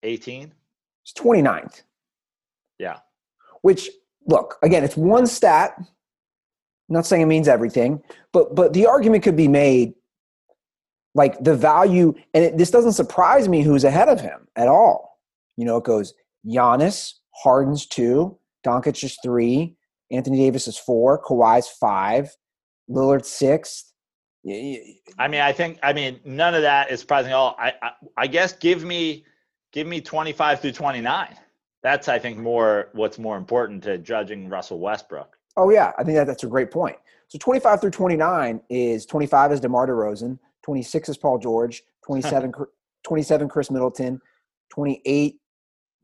18. It's 29th. Yeah. Which look, again, it's one stat. I'm not saying it means everything, but but the argument could be made like the value and it, this doesn't surprise me who's ahead of him at all. You know, it goes Giannis, Harden's 2, Doncic is 3, Anthony Davis is four, Kawhi's five, Lillard sixth. I mean, I think I mean none of that is surprising at all. I, I, I guess give me give me 25 through 29. That's I think more what's more important to judging Russell Westbrook. Oh yeah, I think that, that's a great point. So 25 through 29 is 25 is DeMar DeRozan, 26 is Paul George, 27 27 Khris Middleton, 28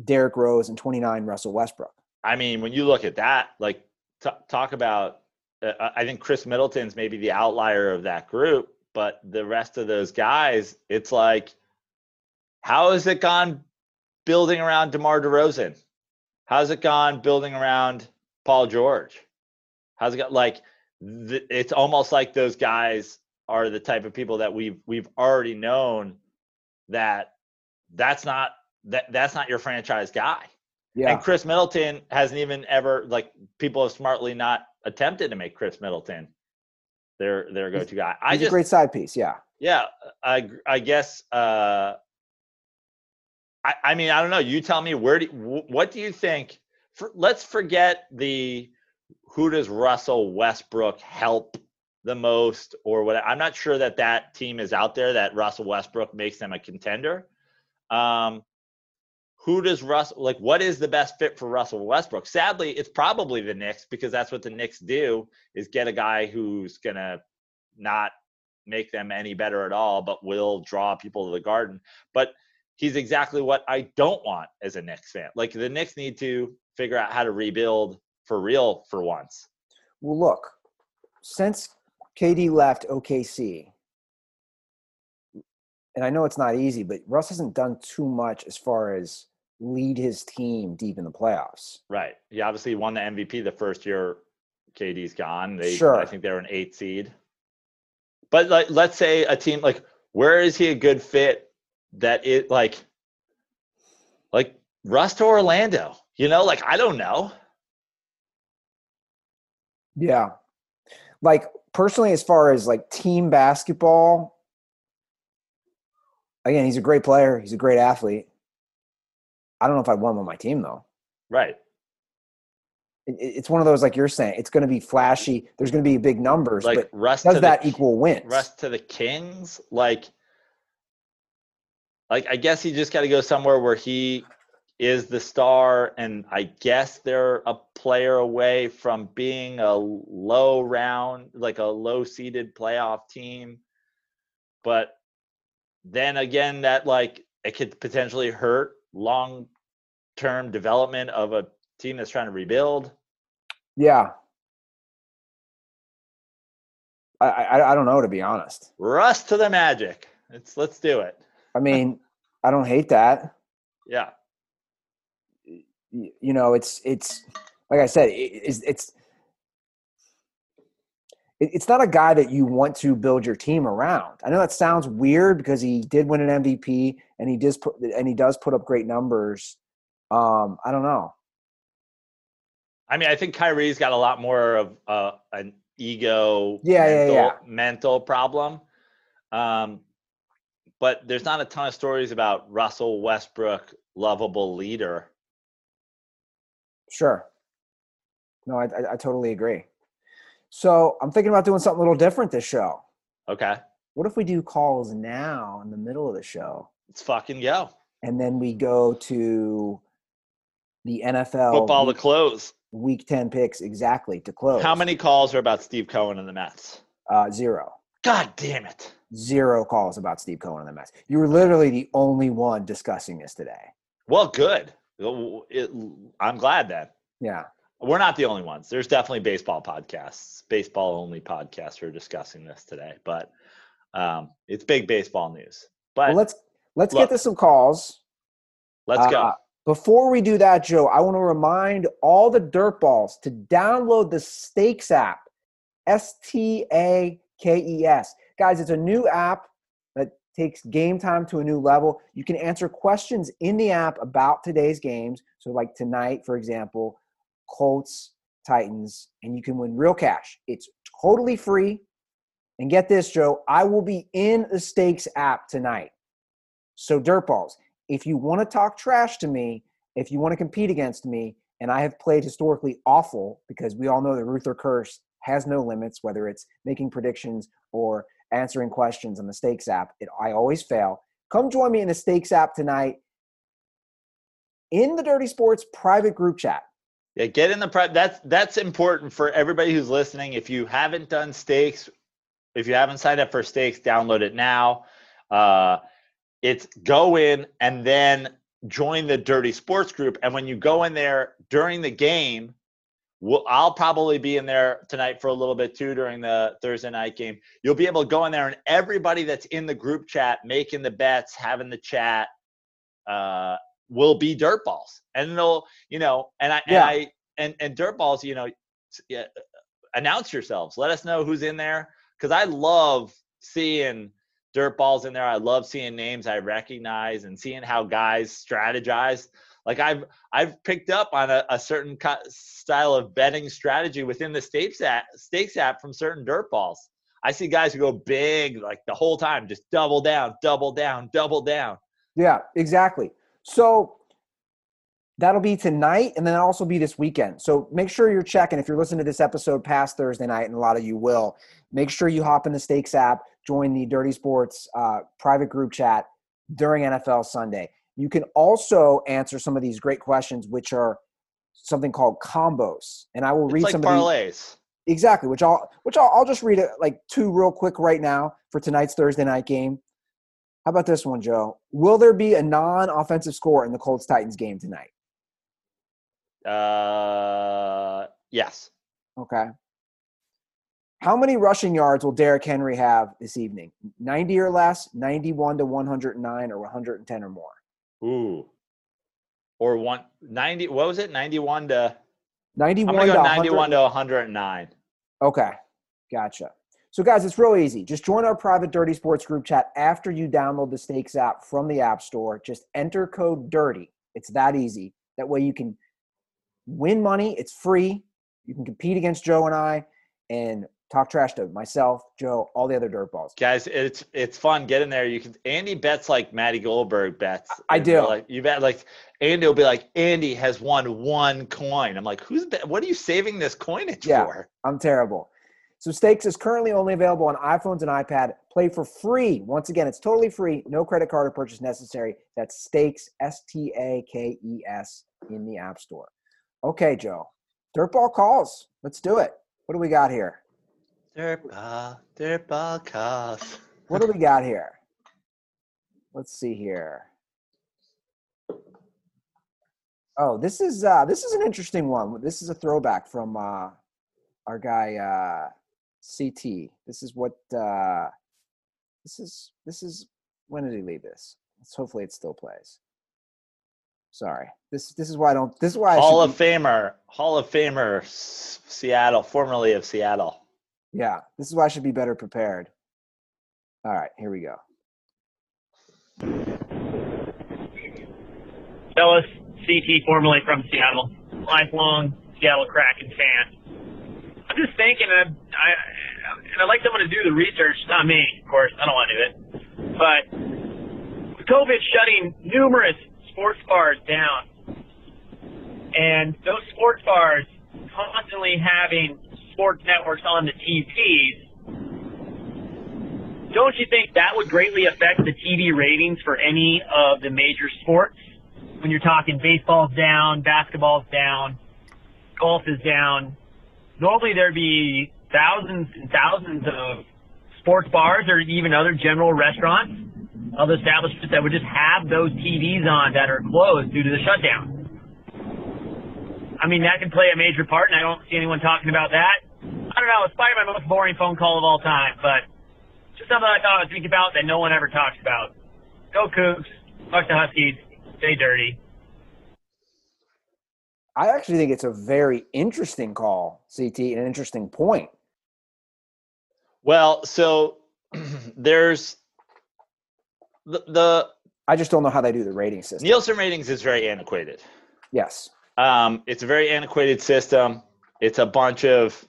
Derrick Rose, and 29 Russell Westbrook. I mean, when you look at that, like t- talk about, uh, I think Khris Middleton's maybe the outlier of that group, but the rest of those guys, it's like, how has it gone building around DeMar DeRozan? How's it gone building around Paul George? How's it got like? th- It's almost like those guys are the type of people that we've we've already known that that's not that that's not your franchise guy. Yeah, And Khris Middleton hasn't even ever like people have smartly not attempted to make Khris Middleton their their go-to guy. I he's just a great side piece. Yeah, yeah, I I guess uh I I mean I don't know, you tell me where do what do you think for, let's forget the who does Russell Westbrook help the most or what I'm not sure that that team is out there that Russell Westbrook makes them a contender. Um who does Russ like what is the best fit for Russell Westbrook? Sadly, it's probably the Knicks because that's what the Knicks do is get a guy who's to not make them any better at all, but will draw people to the garden. But he's exactly what I don't want as a Knicks fan. Like the Knicks need to figure out how to rebuild for real for once. Well, look, since KD left OKC, and I know it's not easy, but Russ hasn't done too much as far as lead his team deep in the playoffs. Right. He obviously won the MVP the first year KD's gone. They Sure. I think they're an eight seed. But like let's say a team like where is he a good fit that it like like Russ to Orlando? You know, like I don't know. Yeah. Like personally, as far as like team basketball, again, he's a great player. He's a great athlete. I don't know if I'd want him on my team though. Right. It, it- it's one of those like you're saying. It's going to be flashy. There's going to be big numbers, Like but Russ does to that the, equal wins? Russ to the Kings, like like I guess he just got to go somewhere where he is the star and I guess they're a player away from being a low round like a low seeded playoff team. But then again that like it could potentially hurt long term development of a team that's trying to rebuild. Yeah. I, I I don't know to be honest. Russ to the Magic. It's let's do it. I mean, I don't hate that. Yeah. You know, it's it's like I said, it, it's it's it- it's not a guy that you want to build your team around. I know that sounds weird because he did win an MVP and he does put and he does put up great numbers. Um, I don't know. I mean, I think Kyrie's got a lot more of uh, an ego, Yeah, yeah, mental, yeah. mental problem. Um, but there's not a ton of stories about Russell Westbrook, lovable leader. Sure. No, I, I, I totally agree. So I'm thinking about doing something a little different this show. Okay, What if we do calls now in the middle of the show, let's fucking go. and then we go to the NFL Football to week, close. week ten picks exactly to close? How many calls are about Steve Cohen and the Mets? Uh, zero. God damn it! Zero calls about Steve Cohen and the Mets. You were literally the only one discussing this today. Well, good. It- I'm glad then. Yeah. We're not the only ones. There's definitely baseball podcasts, baseball only podcasts who are discussing this today. But um, it's big baseball news. But Well, let's let's Look. get to some calls. let's go. Uh, Before we do that, Joe, I want to remind all the dirt balls to download the Stakes app. S T A K E S. Guys, it's a new app that takes game time to a new level. You can answer questions in the app about today's games. So, like tonight, for example, Colts, Titans, and you can win real cash. It's totally free. And get this, Joe, I will be in the Stakes app tonight. So, Dirtballs, if you want to talk trash to me, if you want to compete against me, and I have played historically awful because we all know the Ruther Curse has no limits, whether it's making predictions or answering questions on the Stakes app. It, I always fail. Come join me in the Stakes app tonight. in the Dirty Sports private group chat. Yeah, get in the prep. That's that's important for everybody who's listening. If you haven't done stakes, if you haven't signed up for stakes, download it now. Uh, it's go in and then join the Dirty Sports group. And when you go in there during the game, we'll, I'll probably be in there tonight for a little bit too during the Thursday night game. You'll be able to go in there, and everybody that's in the group chat, making the bets, having the chat, uh, will be dirt balls. And they'll, you know, and I, Yeah. and I, and, and dirt balls, you know, announce yourselves. Let us know who's in there because I love seeing dirt balls in there. I love seeing names I recognize and seeing how guys strategize. Like I've I've picked up on a, a certain style of betting strategy within the stakes app, stakes app from certain dirt balls. I see guys who go big like the whole time, just double down, double down, double down. Yeah, exactly. So that'll be tonight and then also be this weekend. So make sure you're checking. If you're listening to this episode past Thursday night, and a lot of you will, make sure you hop in the Stakes app, join the Dirty Sports uh, private group chat during NFL Sunday. You can also answer some of these great questions, which are something called combos. And I will It's read like some of these. parlays. Exactly, which I'll which I'll, I'll just read it like two real quick right now for tonight's Thursday night game. How about this one, Joe? Will there be a non-offensive score in the Colts Titans game tonight? Uh, yes. Okay. How many rushing yards will Derrick Henry have this evening? 90 or less, 91 to 109 or 110 or more? Ooh. Or one ninety. What was it? Ninety-one to. 91 I'm 91 gonna to go 100 to one hundred and nine. Okay, gotcha. So, guys, it's real easy. Just join our private Dirty Sports group chat after you download the Stakes app from the App Store. Just enter code DIRTY. It's that easy. That way you can win money. It's free. You can compete against Joe and I and talk trash to myself, Joe, all the other dirt balls. Guys, it's it's fun. Get in there. You can. Andy bets like Matty Goldberg bets. I do. Like you bet like Andy will be like Andy has won one coin. I'm like, who's bet? What are you saving this coinage Yeah. for? I'm terrible. So Stakes is currently only available on iPhones and iPad. Play for free. Once again, it's totally free. No credit card or purchase necessary. That's Stakes, S T A K E S, in the App Store. Okay, Joe. Dirtball calls. Let's do it. What do we got here? Dirtball, dirtball calls. What do we got here? Let's see here. Oh, this is uh this is an interesting one. This is a throwback from uh our guy uh CT. This is what uh this is this is when did he leave this? Let's hopefully it still plays. Sorry. This this is why I don't this is why I Hall should of Famer, Hall of Famer, S- Seattle, formerly of Seattle. Yeah, this is why I should be better prepared. All right, here we go. Ellis, CT, formerly from Seattle, lifelong Seattle Kraken fan. Just thinking, and I, and I'd like someone to do the research. Not me, of course. I don't want to do it. But with COVID shutting numerous sports bars down, and those sports bars constantly having sports networks on the TVs, don't you think that would greatly affect the TV ratings for any of the major sports? when you're talking baseball's down, basketball's down, golf is down. Normally there'd be thousands and thousands of sports bars or even other general restaurants, other establishments that would just have those TVs on that are closed due to the shutdown. I mean, that can play a major part, and I don't see anyone talking about that. I don't know. It's probably my most boring phone call of all time, but just something I thought I would think about that no one ever talks about. Go Cougs. Fuck the Huskies. Stay dirty. I actually think it's a very interesting call, CT, and an interesting point. Well, so there's the, the I just don't know how they do the rating system. Nielsen ratings is very antiquated. Yes. Um, it's a very antiquated system. It's a bunch of,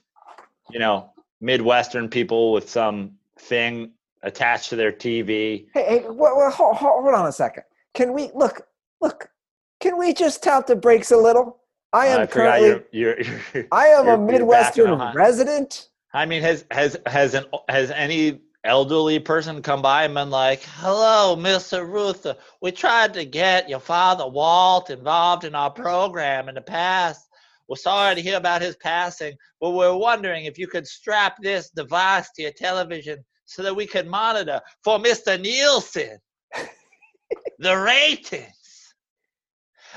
you know, Midwestern people with some thing attached to their TV. Hey, hey well, well, hold, hold on a second. Can we look? Look. Can we just tap the brakes a little? I oh, am I currently. you're, you're, you're I am a you're back in Midwestern resident. I mean, has has has an has any elderly person come by and been like, "Hello, Mr. Ruth. We tried to get your father Walt involved in our program in the past. We're sorry to hear about his passing, but we're wondering if you could strap this device to your television so that we could monitor for Mr. Nielsen the ratings."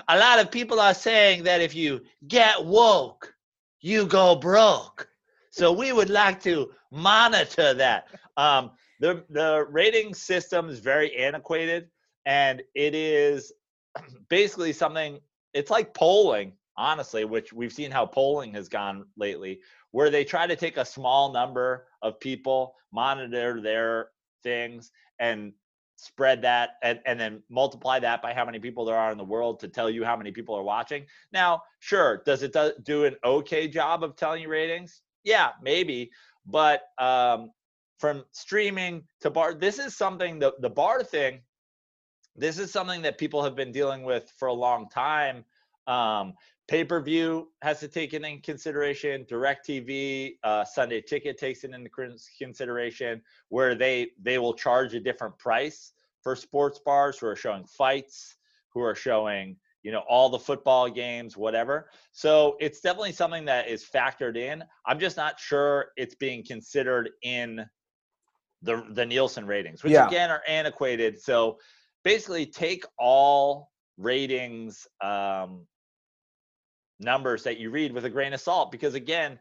A lot of people are saying that if you get woke, you go broke. So we would like to monitor that. Um, the the rating system is very antiquated, and it is basically something. It's like polling, honestly, which we've seen how polling has gone lately, where they try to take a small number of people, monitor their things, and spread that and, and then multiply that by how many people there are in the world to tell you how many people are watching. Now sure does it do, do an okay job of telling you ratings? Yeah maybe but um, from streaming to bar this is something the, the bar thing this is something that people have been dealing with for a long time. Um, pay-per-view has to take it in consideration DirecTV uh, sunday ticket takes it into consideration where they they will charge a different price for sports bars who are showing fights who are showing you know all the football games whatever. So it's definitely something that is factored in. I'm just not sure it's being considered in the the nielsen ratings which yeah. again are antiquated. So basically take all ratings um, numbers that you read with a grain of salt because again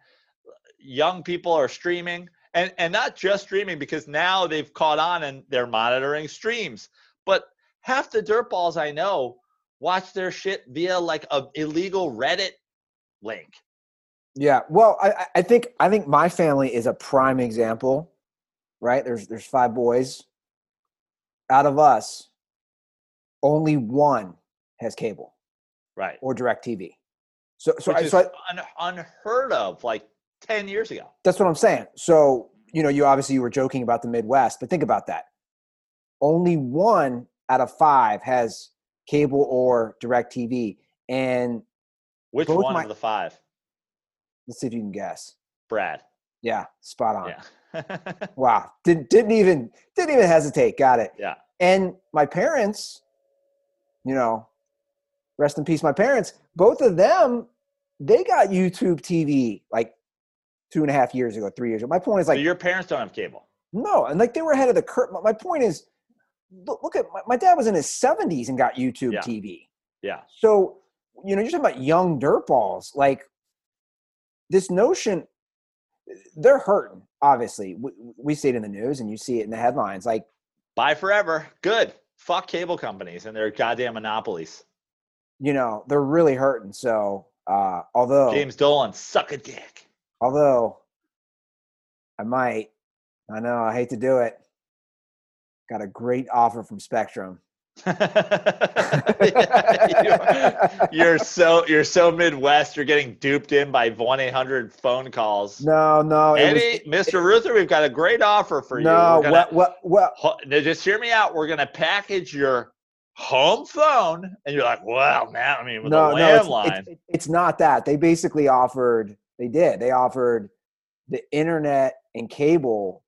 young people are streaming and and not just streaming because now they've caught on and they're monitoring streams but half the dirtballs i know watch their shit via like a illegal reddit link. Yeah well i i think i think my family is a prime example right? There's there's five boys. Out of us only one has cable right. or DirecTV so, so, I, so I, un, unheard of like 10 years ago. That's what I'm saying. So, you know, you obviously you were joking about the Midwest, but think about that. Only one out of five has cable or DirecTV. And which one my, of the five? Let's see if you can guess. Brad. Yeah, spot on. Yeah. wow. Didn't didn't even didn't even hesitate. Got it. Yeah. And my parents, you know, rest in peace, my parents, both of them they got YouTube TV like two and a half years ago, three years ago. My point is like so your parents don't have cable. No, and like they were ahead of the curve. My point is, look, look at my, my, dad was in his seventies and got YouTube yeah. TV. Yeah. So you know, you're talking about young dirtballs. Like this notion, they're hurting. Obviously, we, we see it in the news and you see it in the headlines. Like, buy forever. Good. Fuck cable companies and their goddamn monopolies. You know, they're really hurting. So uh, although James Dolan, suck a dick. Although I might, I know I hate to do it. Got a great offer from Spectrum. you're so you're so Midwest. You're getting duped in by one eight hundred phone calls. No, no, Eddie, was, Mr. It, Ruther, we've got a great offer for no, you. No, what, what, what? Just hear me out. We're gonna package your home phone, and you're like, "Wow, man!" I mean, with no, a landline. No, it's, it's, it's not that. They basically offered. They did. They offered the internet and cable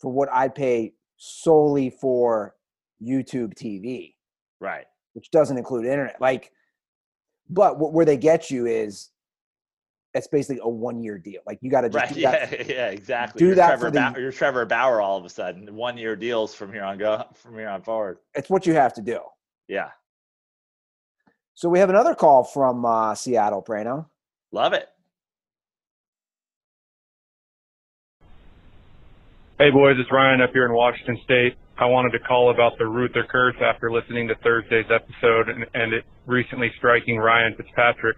for what I pay solely for YouTube TV. Right. Which doesn't include internet. Like, but where they get you is it's basically a one year deal. Like you got to just right. yeah, yeah, exactly. Do you're that Trevor for the, ba- you're Trevor Bauer all of a sudden. One year deals from here on go from here on forward. It's what you have to do. Yeah. So we have another call from uh, Seattle, Prano. Love it. Hey boys, it's Ryan up here in Washington State. I wanted to call about the Ruther curse after listening to Thursday's episode and, and it recently striking Ryan Fitzpatrick.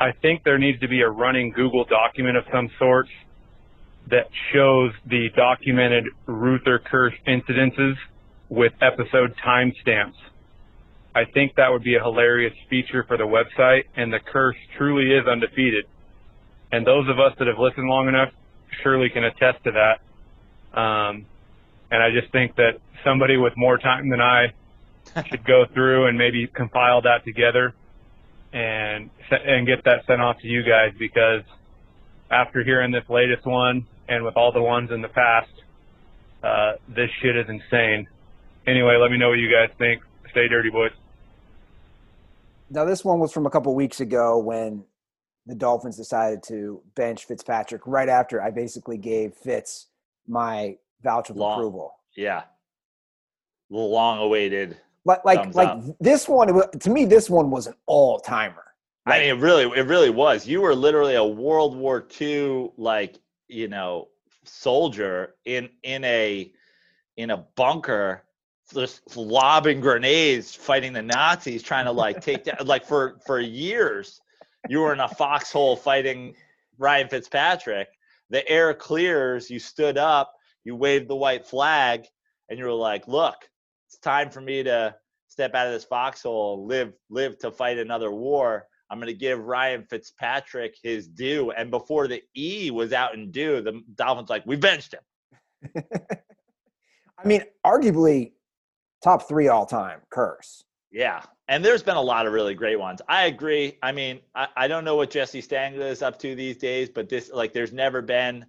I think there needs to be a running Google document of some sort that shows the documented Ruther curse incidences with episode timestamps. I think that would be a hilarious feature for the website, and the curse truly is undefeated. And those of us that have listened long enough surely can attest to that. Um, and I just think that somebody with more time than I should go through and maybe compile that together and and get that sent off to you guys because after hearing this latest one and with all the ones in the past, Uh, this shit is insane. Anyway, let me know what you guys think. Stay dirty, boys. Now, this one was from a couple weeks ago when the Dolphins decided to bench Fitzpatrick right after I basically gave Fitz my voucher of Long. approval. Yeah. The long awaited. Like, like, Thumbs like up. this one to me, this one was an all timer. I mean, it really, it really was. You were literally a World War II, like, you know, soldier in in a in a bunker, just lobbing grenades, fighting the Nazis, trying to like take down, like for for years, you were in a foxhole fighting Ryan Fitzpatrick. The air clears, you stood up, you waved the white flag, and you were like, "Look, time for me to step out of this foxhole, live live to fight another war." I'm going to give Ryan Fitzpatrick his due. And before the E was out in due, the Dolphins like, we benched him. I mean, arguably top three all time curse. Yeah. And there's been a lot of really great ones. I agree. I mean, I, I don't know what Jesse Stanga is up to these days, but this, like, there's never been,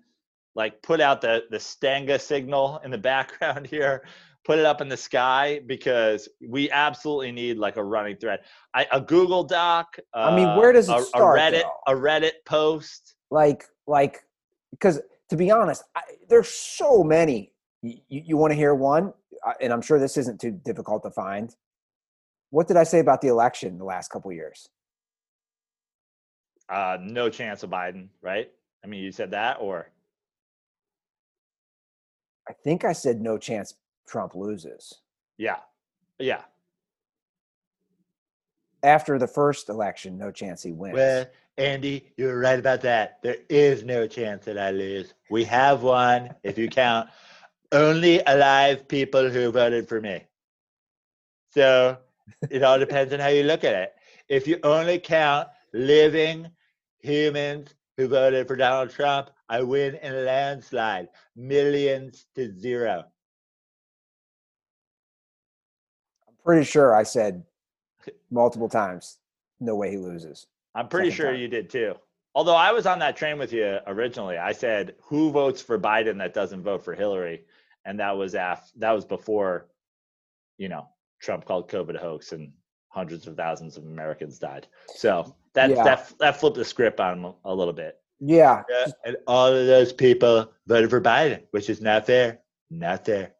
like, put out the, the Stanga signal in the background here, put it up in the sky because we absolutely need, like, a running thread. I, a Google Doc. I mean, uh, where does it a, start, A Reddit, though? a Reddit post. Like, like, because to be honest, I, there's so many. You, you want to hear one, Uh, and I'm sure this isn't too difficult to find. What did I say about the election the last couple years? Uh, no chance of Biden, right? I mean, you said that, or I think I said no chance Trump loses. yeah, yeah. After the first election, no chance he wins. Well, Andy, you're right about that. There is no chance that I lose. We have one, if you count only alive people who voted for me. So it all depends on how you look at it. If you only count living humans who voted for Donald Trump, I win in a landslide, millions to zero. Pretty sure I said multiple times, no way he loses. I'm pretty Second sure time. you did too. Although I was on that train with you originally, I said, "Who votes for Biden that doesn't vote for Hillary?" And that was af- that was before, you know, Trump called COVID a hoax and hundreds of thousands of Americans died. So that Yeah. that that flipped the script on a little bit. Yeah, Yeah, and all of those people voted for Biden, which is not fair. Not fair.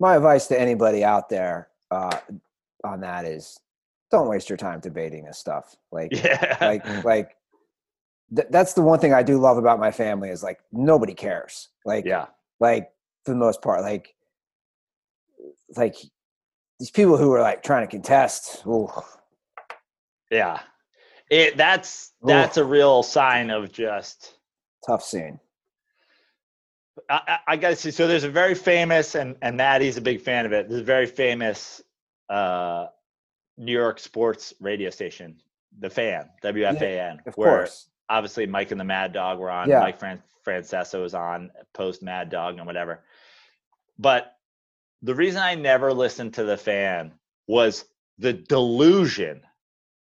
My advice to anybody out there uh, on that is don't waste your time debating this stuff. Like, Yeah. like, like th- that's the one thing I do love about my family is like nobody cares. Like, yeah. like for the most part, like, like these people who are like trying to contest. Ooh, Yeah. It that's that's a real sign of just tough scene. I, I, I gotta see. So there's a very famous, and and Maddie's a big fan of it. There's a very famous uh, New York sports radio station, the Fan, WFAN, Of where course. obviously Mike and the Mad Dog were on. Yeah. Mike Fran- Francesa was on post Mad Dog and whatever. But the reason I never listened to the Fan was the delusion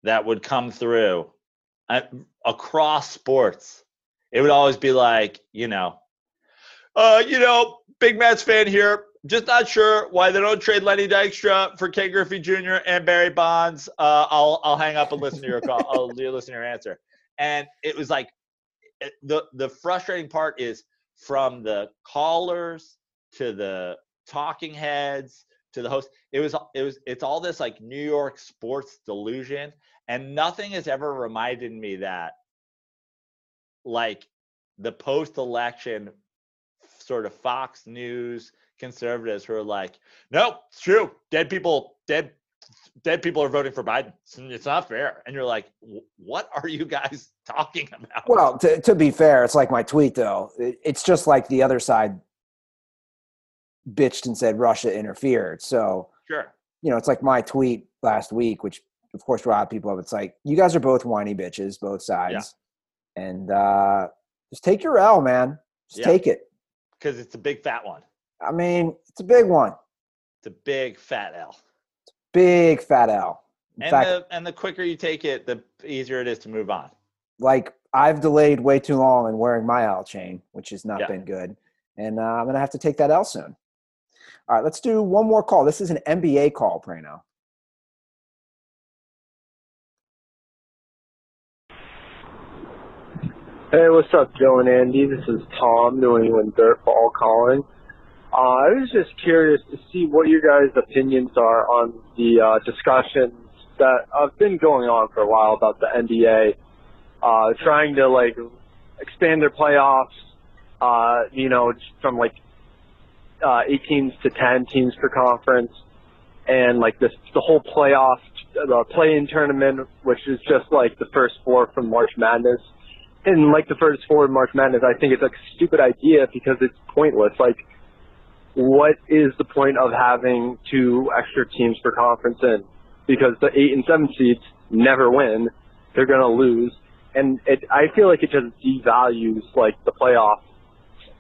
that would come through uh, across sports. It would always be like, you know, uh, you know, big Mets fan here. Just not sure why they don't trade Lenny Dykstra for Ken Griffey Jr. and Barry Bonds. Uh, I'll I'll hang up and listen to your call. I'll listen to your answer. And it was like the the frustrating part is from the callers to the talking heads to the host. It was it was it's all this like New York sports delusion, and nothing has ever reminded me that like the post election sort of Fox News conservatives who are like, nope, it's true. Dead people, dead, dead people are voting for Biden. It's, not fair. And you're like, what are you guys talking about? Well, to, to be fair, it's like my tweet though. It, it's just like the other side bitched and said Russia interfered. So sure. you know, it's like my tweet last week, which of course riled people up. It's like you guys are both whiny bitches, both sides, and uh, just take your L, man. Just Yeah. take it. Because it's a big fat one. I mean, it's a big one, It's a big fat L. big fat L. In And fact, the and the quicker you take it, the easier it is to move on. like I've delayed way too long in wearing my L chain, which has not Yeah. been good. and uh, I'm going to have to take that L soon. All right, let's do one more call. This is an NBA call, Prano. Hey, what's up, Joe and Andy? This is Tom, New England Dirtball calling. Uh, I was just curious to see what your guys' opinions are on the uh, discussions that have been going on for a while about the NBA uh, trying to like expand their playoffs, uh, you know, from like uh, eight teams to ten teams per conference, and like this the whole playoff, the play-in tournament, which is just like the first four from March Madness and like the first four March Madness, I think it's like a stupid idea because it's pointless. Like, what is the point of having two extra teams per conference in? Because the eight and seven seeds never win; they're gonna lose, and it. I feel like it just devalues like the playoff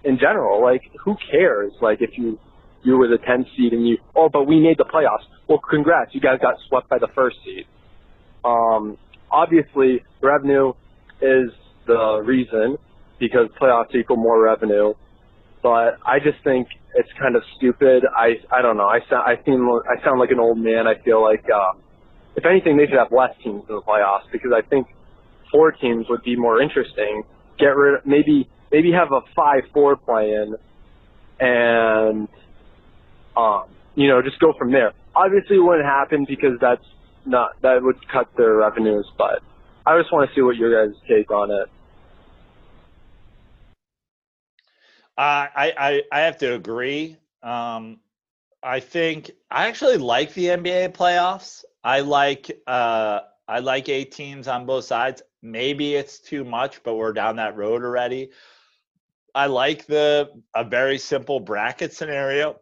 in general. Like, who cares? Like, if you you were the 10 seed and you oh, but we made the playoffs. Well, congrats, you guys got swept by the first seed. Um, obviously, revenue is the reason because playoffs equal more revenue. But I just think it's kind of stupid. I I don't know. I sound I seem I sound like an old man. I feel like uh, if anything, they should have less teams in the playoffs because I think four teams would be more interesting. Get rid maybe maybe have a five four play in, and um you know just go from there. Obviously, it wouldn't happen because that's not that would cut their revenues. But I just want to see what your guys' take on it. Uh, I, I I have to agree. Um, I think I actually like the NBA playoffs. I like uh, I like eight teams on both sides. Maybe it's too much, but we're down that road already. I like the a very simple bracket scenario.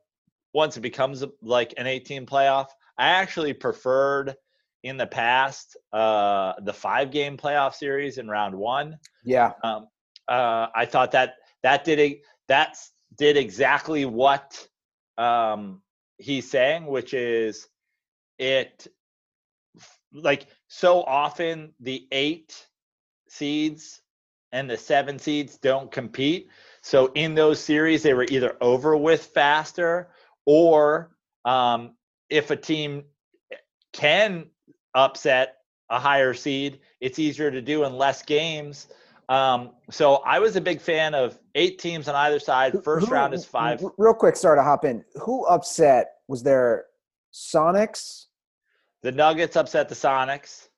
Once it becomes like an 18 playoff, I actually preferred in the past uh, the five game playoff series in round one. Yeah. Um, uh, I thought that that did a, that did exactly what um, he's saying, which is it like so often the eight seeds and the seven seeds don't compete. So in those series, they were either over with faster or um, if a team can upset a higher seed, it's easier to do in less games. Um, so I was a big fan of eight teams on either side. First Who- round is five. Real quick, sorry to hop in. Who upset? Was there Sonics? The Nuggets upset the Sonics.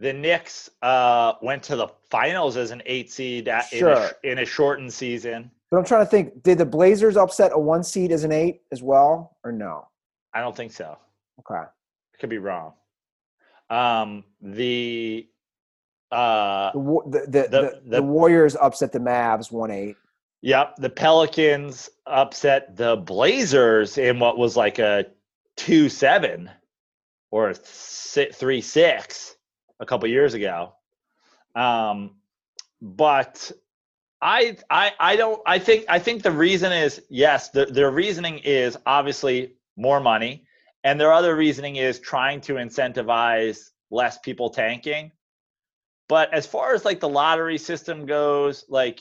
The Knicks uh, went to the finals as an eight seed at, in, a, Sure. in a shortened season. But I'm trying to think. Did the Blazers upset a one seed as an eight as well, or no? I don't think so. Okay. I could be wrong. Um, the uh, The the the, The- Warriors upset the Mavs one eight. Yep, the Pelicans upset the Blazers in what was like a two seven or a three six a couple years ago. Um, but I I I don't I think I think the reason is yes the their reasoning is obviously more money, and their other reasoning is trying to incentivize less people tanking. But as far as like the lottery system goes, like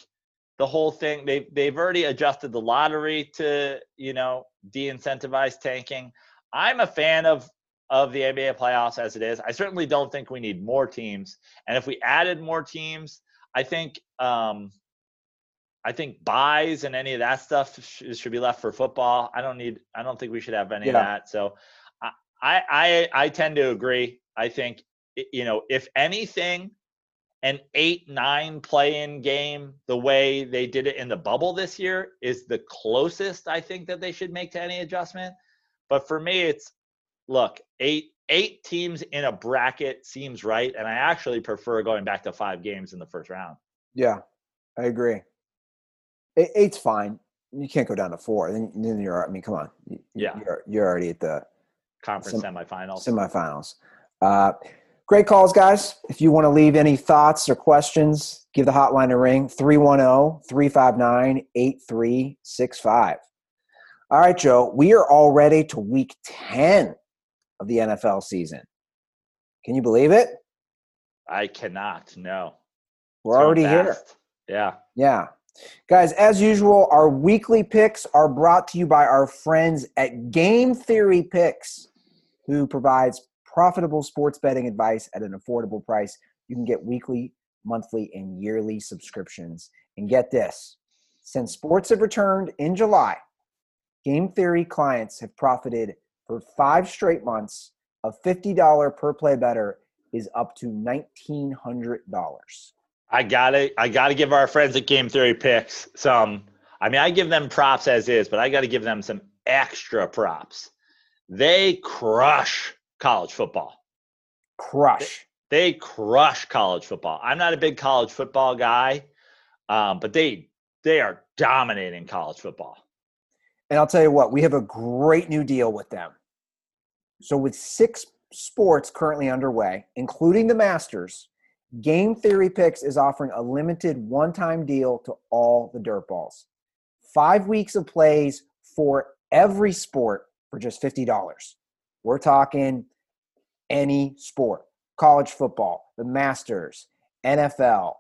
the whole thing they they've already adjusted the lottery to you know de-incentivize tanking. I'm a fan of of the nba playoffs as it is. I certainly don't think we need more teams. And if we added more teams i think um i think buys and any of that stuff sh- should be left for football. I don't need i don't think we should have any of that. So I, I i i tend to agree. I think you know if anything an eight nine play in game the way they did it in the bubble this year is the closest I think that they should make to any adjustment. But for me, it's look eight eight teams in a bracket seems right, and I actually prefer going back to five games in the first round. Yeah, I agree. Eight, eight's fine. You can't go down to four. Then, then you're. I mean, come on. You- Yeah. you're you're already at the Conference Sem- semifinals. semifinals. Uh, great calls, guys. If you want to leave any thoughts or questions, give the hotline a ring 310 359 8365. All right, Joe, we are already to week 10 of the NFL season. Can you believe it? I cannot. No. We're already here. Yeah. Yeah. Guys, as usual, our weekly picks are brought to you by our friends at Game Theory Picks, who provides profitable sports betting advice at an affordable price. You can get weekly, monthly, and yearly subscriptions. And get this since sports have returned in July, Game Theory clients have profited for five straight months. A $50 per play bettor is up to $1,900. I gotta I gotta give our friends at Game Theory Picks some. I mean, I give them props as is, but I gotta give them some extra props. They crush college football. Crush. They crush college football. I'm not a big college football guy, um, but they they are dominating college football. And I'll tell you what, we have a great new deal with them. So, with six sports currently underway, including the Masters, Game Theory Picks is offering a limited one time deal to all the dirt balls. Five weeks of plays for every sport for just $50. We're talking any sport college football, the Masters, NFL,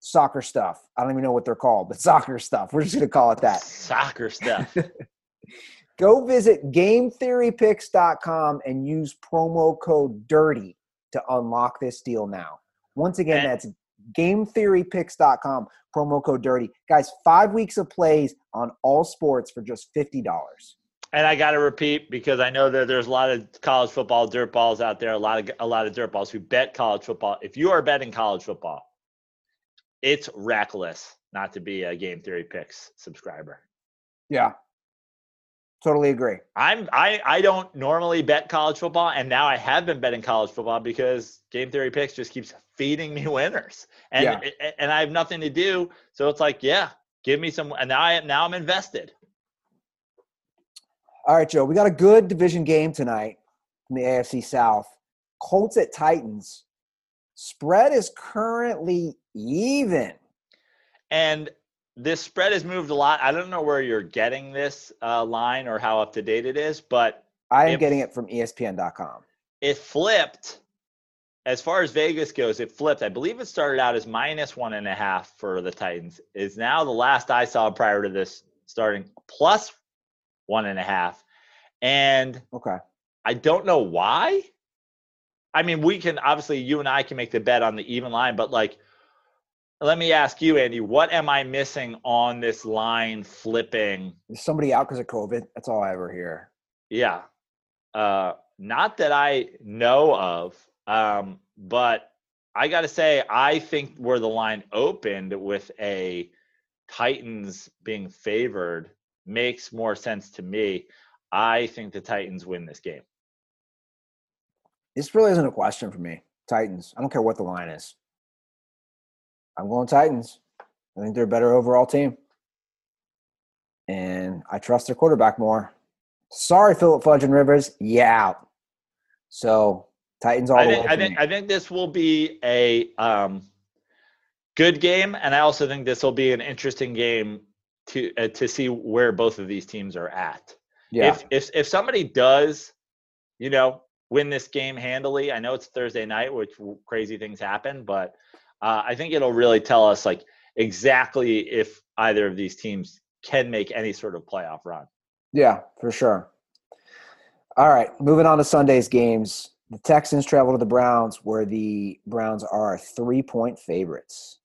soccer stuff. I don't even know what they're called, but soccer stuff. We're just going to call it that. Soccer stuff. Go visit GameTheoryPicks.com and use promo code DIRTY to unlock this deal now. Once again, And- that's GameTheoryPicks.com, promo code DIRTY. Guys, five weeks of plays on all sports for just $50. And I got to repeat because I know that there's a lot of college football dirt balls out there, a lot of a lot of dirt balls who bet college football. If you are betting college football, it's reckless not to be a Game Theory Picks subscriber. Yeah. Totally agree. I'm I I don't normally bet college football, and now I have been betting college football because Game Theory Picks just keeps feeding me winners, and Yeah. and I have nothing to do. So it's like, yeah, give me some, and now I now I'm invested. All right, Joe, we got a good division game tonight from the AFC South. Colts at Titans. Spread is currently even. And this spread has moved a lot. I don't know where you're getting this uh, line or how up to date it is, but I am If- getting it from ESPN.com. it flipped. As far as Vegas goes, it flipped. I believe it started out as minus one and a half for the Titans. Is now the last I saw prior to this starting plus one and a half. And Okay. I don't know why. I mean, we can obviously you and I can make the bet on the even line, but like let me ask you, Andy, what am I missing on this line flipping? Is somebody out because of COVID? That's all I ever hear. Yeah. Uh not that I know of. Um, but I gotta say, I think where the line opened with a Titans being favored makes more sense to me. I think the Titans win this game. This really isn't a question for me. Titans. I don't care what the line is. I'm going Titans. I think they're a better overall team. And I trust their quarterback more. Sorry, Philip Fudge and Rivers. Yeah. So Titans all I the think way. I think. I think this will be a um, good game, and I also think this will be an interesting game to uh, to see where both of these teams are at. yeah. If if if somebody does, you know, win this game handily, I know it's Thursday night, which crazy things happen, but uh, I think it'll really tell us like exactly if either of these teams can make any sort of playoff run. Yeah, for sure. All right, moving on to Sunday's games. The Texans travel to the Browns, where the Browns are three point favorites.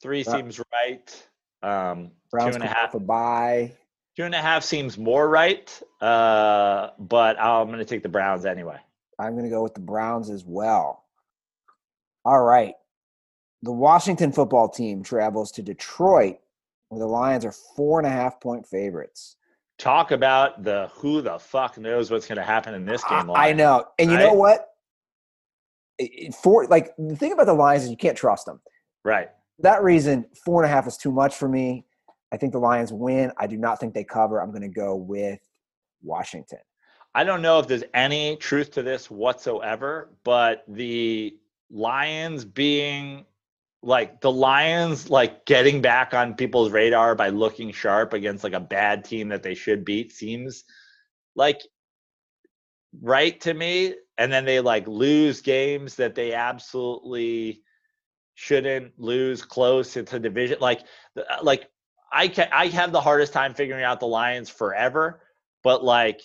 Three seems right. Um, Browns two and a half a bye. Two and a half seems more right, uh, but I'm going to take the Browns anyway. I'm going to go with the Browns as well. All right. The Washington football team travels to Detroit, where the Lions are four and a half point favorites. Talk about the who the fuck knows what's going to happen in this game. I, I know. And you know what? It- it- For like the thing about the Lions is you can't trust them. Right. That reason, four and a half is too much for me. I think the Lions win. I do not think they cover. I'm going to go with Washington. I don't know if there's any truth to this whatsoever, but the Lions being like the Lions like getting back on people's radar by looking sharp against like a bad team that they should beat seems like right to me and then they like lose games that they absolutely shouldn't lose close. It's a division. Like, uh, like I can I have the hardest time figuring out the Lions forever, but like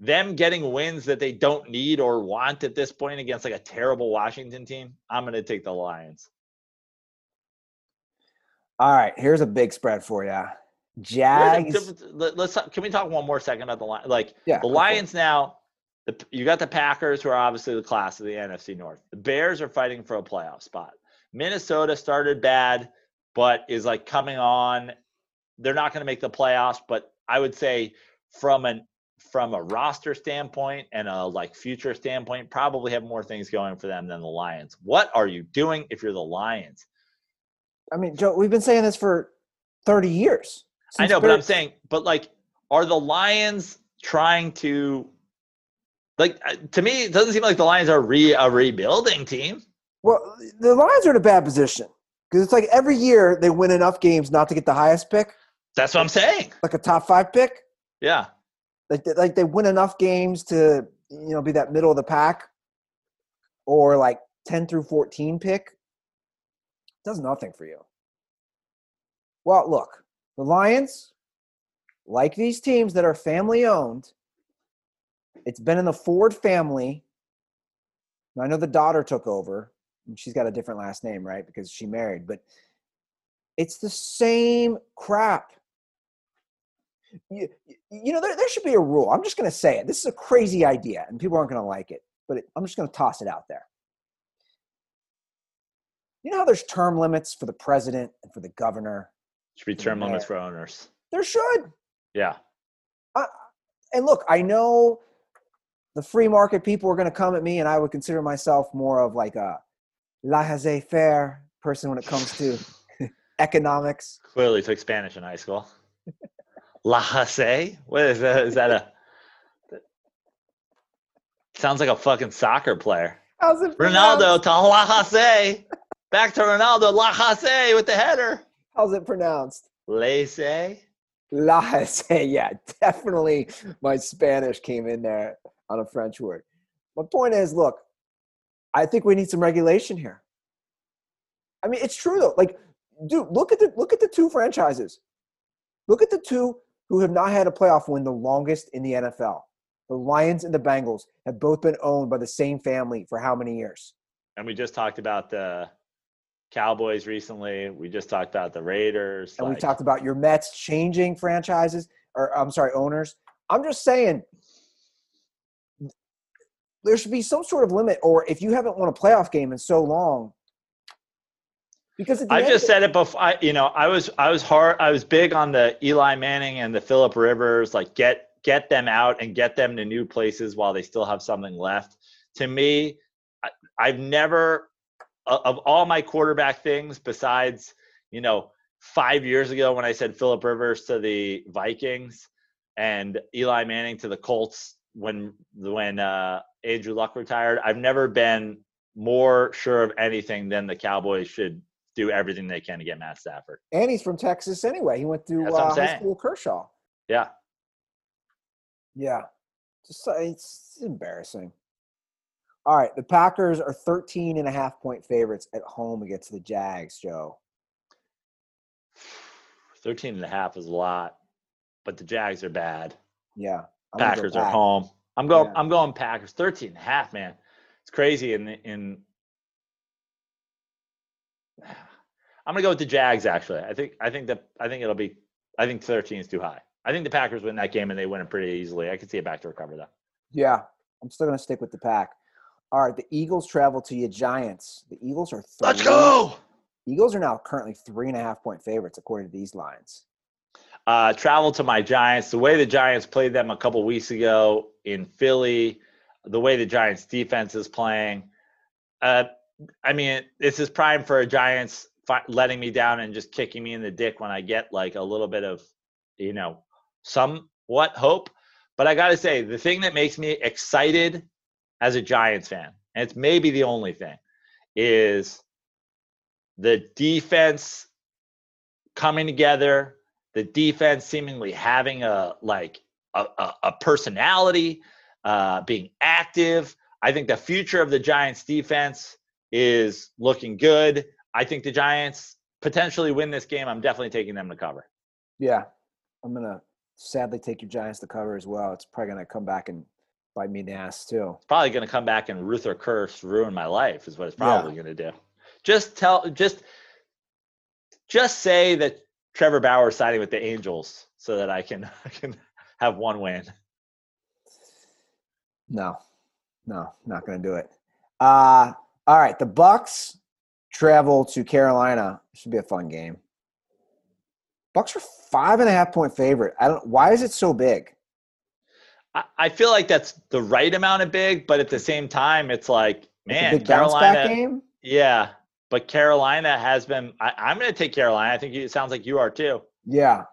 them getting wins that they don't need or want at this point against like a terrible Washington team, I'm gonna take the Lions. All right, here's a big spread for you. Jags. the difference- let- Let's can we talk one more second about the line? Like Yeah, the. Lions now. The, you got the Packers, who are obviously the class of the NFC North. The Bears are fighting for a playoff spot. Minnesota started bad, but is like coming on. They're not going to make the playoffs, but I would say from an from a roster standpoint and a like future standpoint, probably have more things going for them than the Lions. What are you doing if you're the Lions? I mean, Joe, we've been saying this for 30 years. I know, but I'm saying, but like, are the Lions trying to, like, uh, to me, it doesn't seem like the Lions are re a rebuilding team. Well, the Lions are in a bad position because it's like every year they win enough games not to get the highest pick, That's what I'm saying. like a top five pick. Yeah, Like, they- like they win enough games to you know be that middle of the pack, or like 10 through 14 pick. Does nothing for you. Well, look, the Lions, like these teams that are family owned, it's been in the Ford family. I know the daughter took over. and She's got a different last name, right? Because she married, but it's the same crap. You, you know, there, there should be a rule. I'm just going to say it. This is a crazy idea, and people aren't going to like it, but it, I'm just going to toss it out there. You know how there's term limits for the president and for the governor? should be term limits for owners. There should. Yeah, and look, I know the free market people were going to come at me, and I would consider myself more of like a laissez-faire person when it comes to economics. clearly took Spanish in high school. La Jose? What is that? Is that a? Sounds like a fucking soccer player. How's it Ronaldo to La Jose. Back to Ronaldo, La Jose with the header. How's it pronounced? Laissez. Laissez, yeah, definitely. My Spanish came in there on a French word. My point is, look, I think we need some regulation here. I mean, it's true though. Like, dude, look at the look at the two franchises. Look at the two who have not had a playoff win the longest in the NFL. The Lions and the Bengals have both been owned by the same family for how many years? And we just talked about the Cowboys recently. We just talked about the Raiders. And we talked about your Mets changing franchises, or I'm sorry, owners. I'm just saying there should be some sort of limit, or if you haven't won a playoff game in so long, because I just said it before. I, you know, I was I was hard. I was big on the Eli Manning and the Philip Rivers. Like get get them out and get them to new places while they still have something left. To me, I, I've never of of all my quarterback things besides you know five years ago when I said Philip Rivers to the Vikings and Eli Manning to the Colts when when uh, Andrew Luck retired. I've never been more sure of anything than the Cowboys should do everything they can to get Matt Stafford. and he's from Texas anyway. He went through That's what I'm uh, high school Kershaw. Yeah. Yeah, just uh, it's embarrassing. All right, the Packers are 13 and a half point favorites at home against the Jags, Joe. 13 and a half is a lot, but the Jags are bad. Yeah. Gonna go Packers are home. I'm going Yeah. I'm going Packers 13 and a half, man. It's crazy in in I'm going to go with the Jags actually. I think I think that I think it'll be I think 13 is too high. I think the Packers win that game and they win it pretty easily. I could see it back to recover though. Yeah, I'm still going to stick with the pack. All right, the Eagles travel to you Giants. The Eagles are three, Let's go. Eagles are now currently three and a half point favorites according to these lines. Uh, travel to my Giants. The way the Giants played them a couple weeks ago in Philly, the way the Giants defense is playing. Uh, I mean, this is prime for a Giants fi- letting me down and just kicking me in the dick when I get like a little bit of, you know, somewhat hope. But I got to say, the thing that makes me excited as a Giants fan, and it's maybe the only thing, is the defense coming together, the defense seemingly having a like a, a, a personality, uh, being active. I think the future of the Giants defense is looking good. I think the Giants potentially win this game. I'm definitely taking them to cover. Yeah, I'm gonna sadly take your Giants to cover as well. It's probably gonna come back and bite me in the ass too. It's probably going to come back and Ruth or curse ruin my life is what it's Yeah. probably going to do. Just tell, just, just say that Trevor Bauer siding with the Angels so that I can, I can have one win. No, no, not gonna do it. Uh all right, the Bucks travel to Carolina. Should be a fun game. Bucks are five and a half point favorite. I don't. Why is it so big? I, I feel like that's the right amount of big, but at the same time, it's like, It's man, a big bounce back Carolina, yeah, but Carolina has been. I, I'm going to take Carolina. I think it sounds like you are too. Yeah,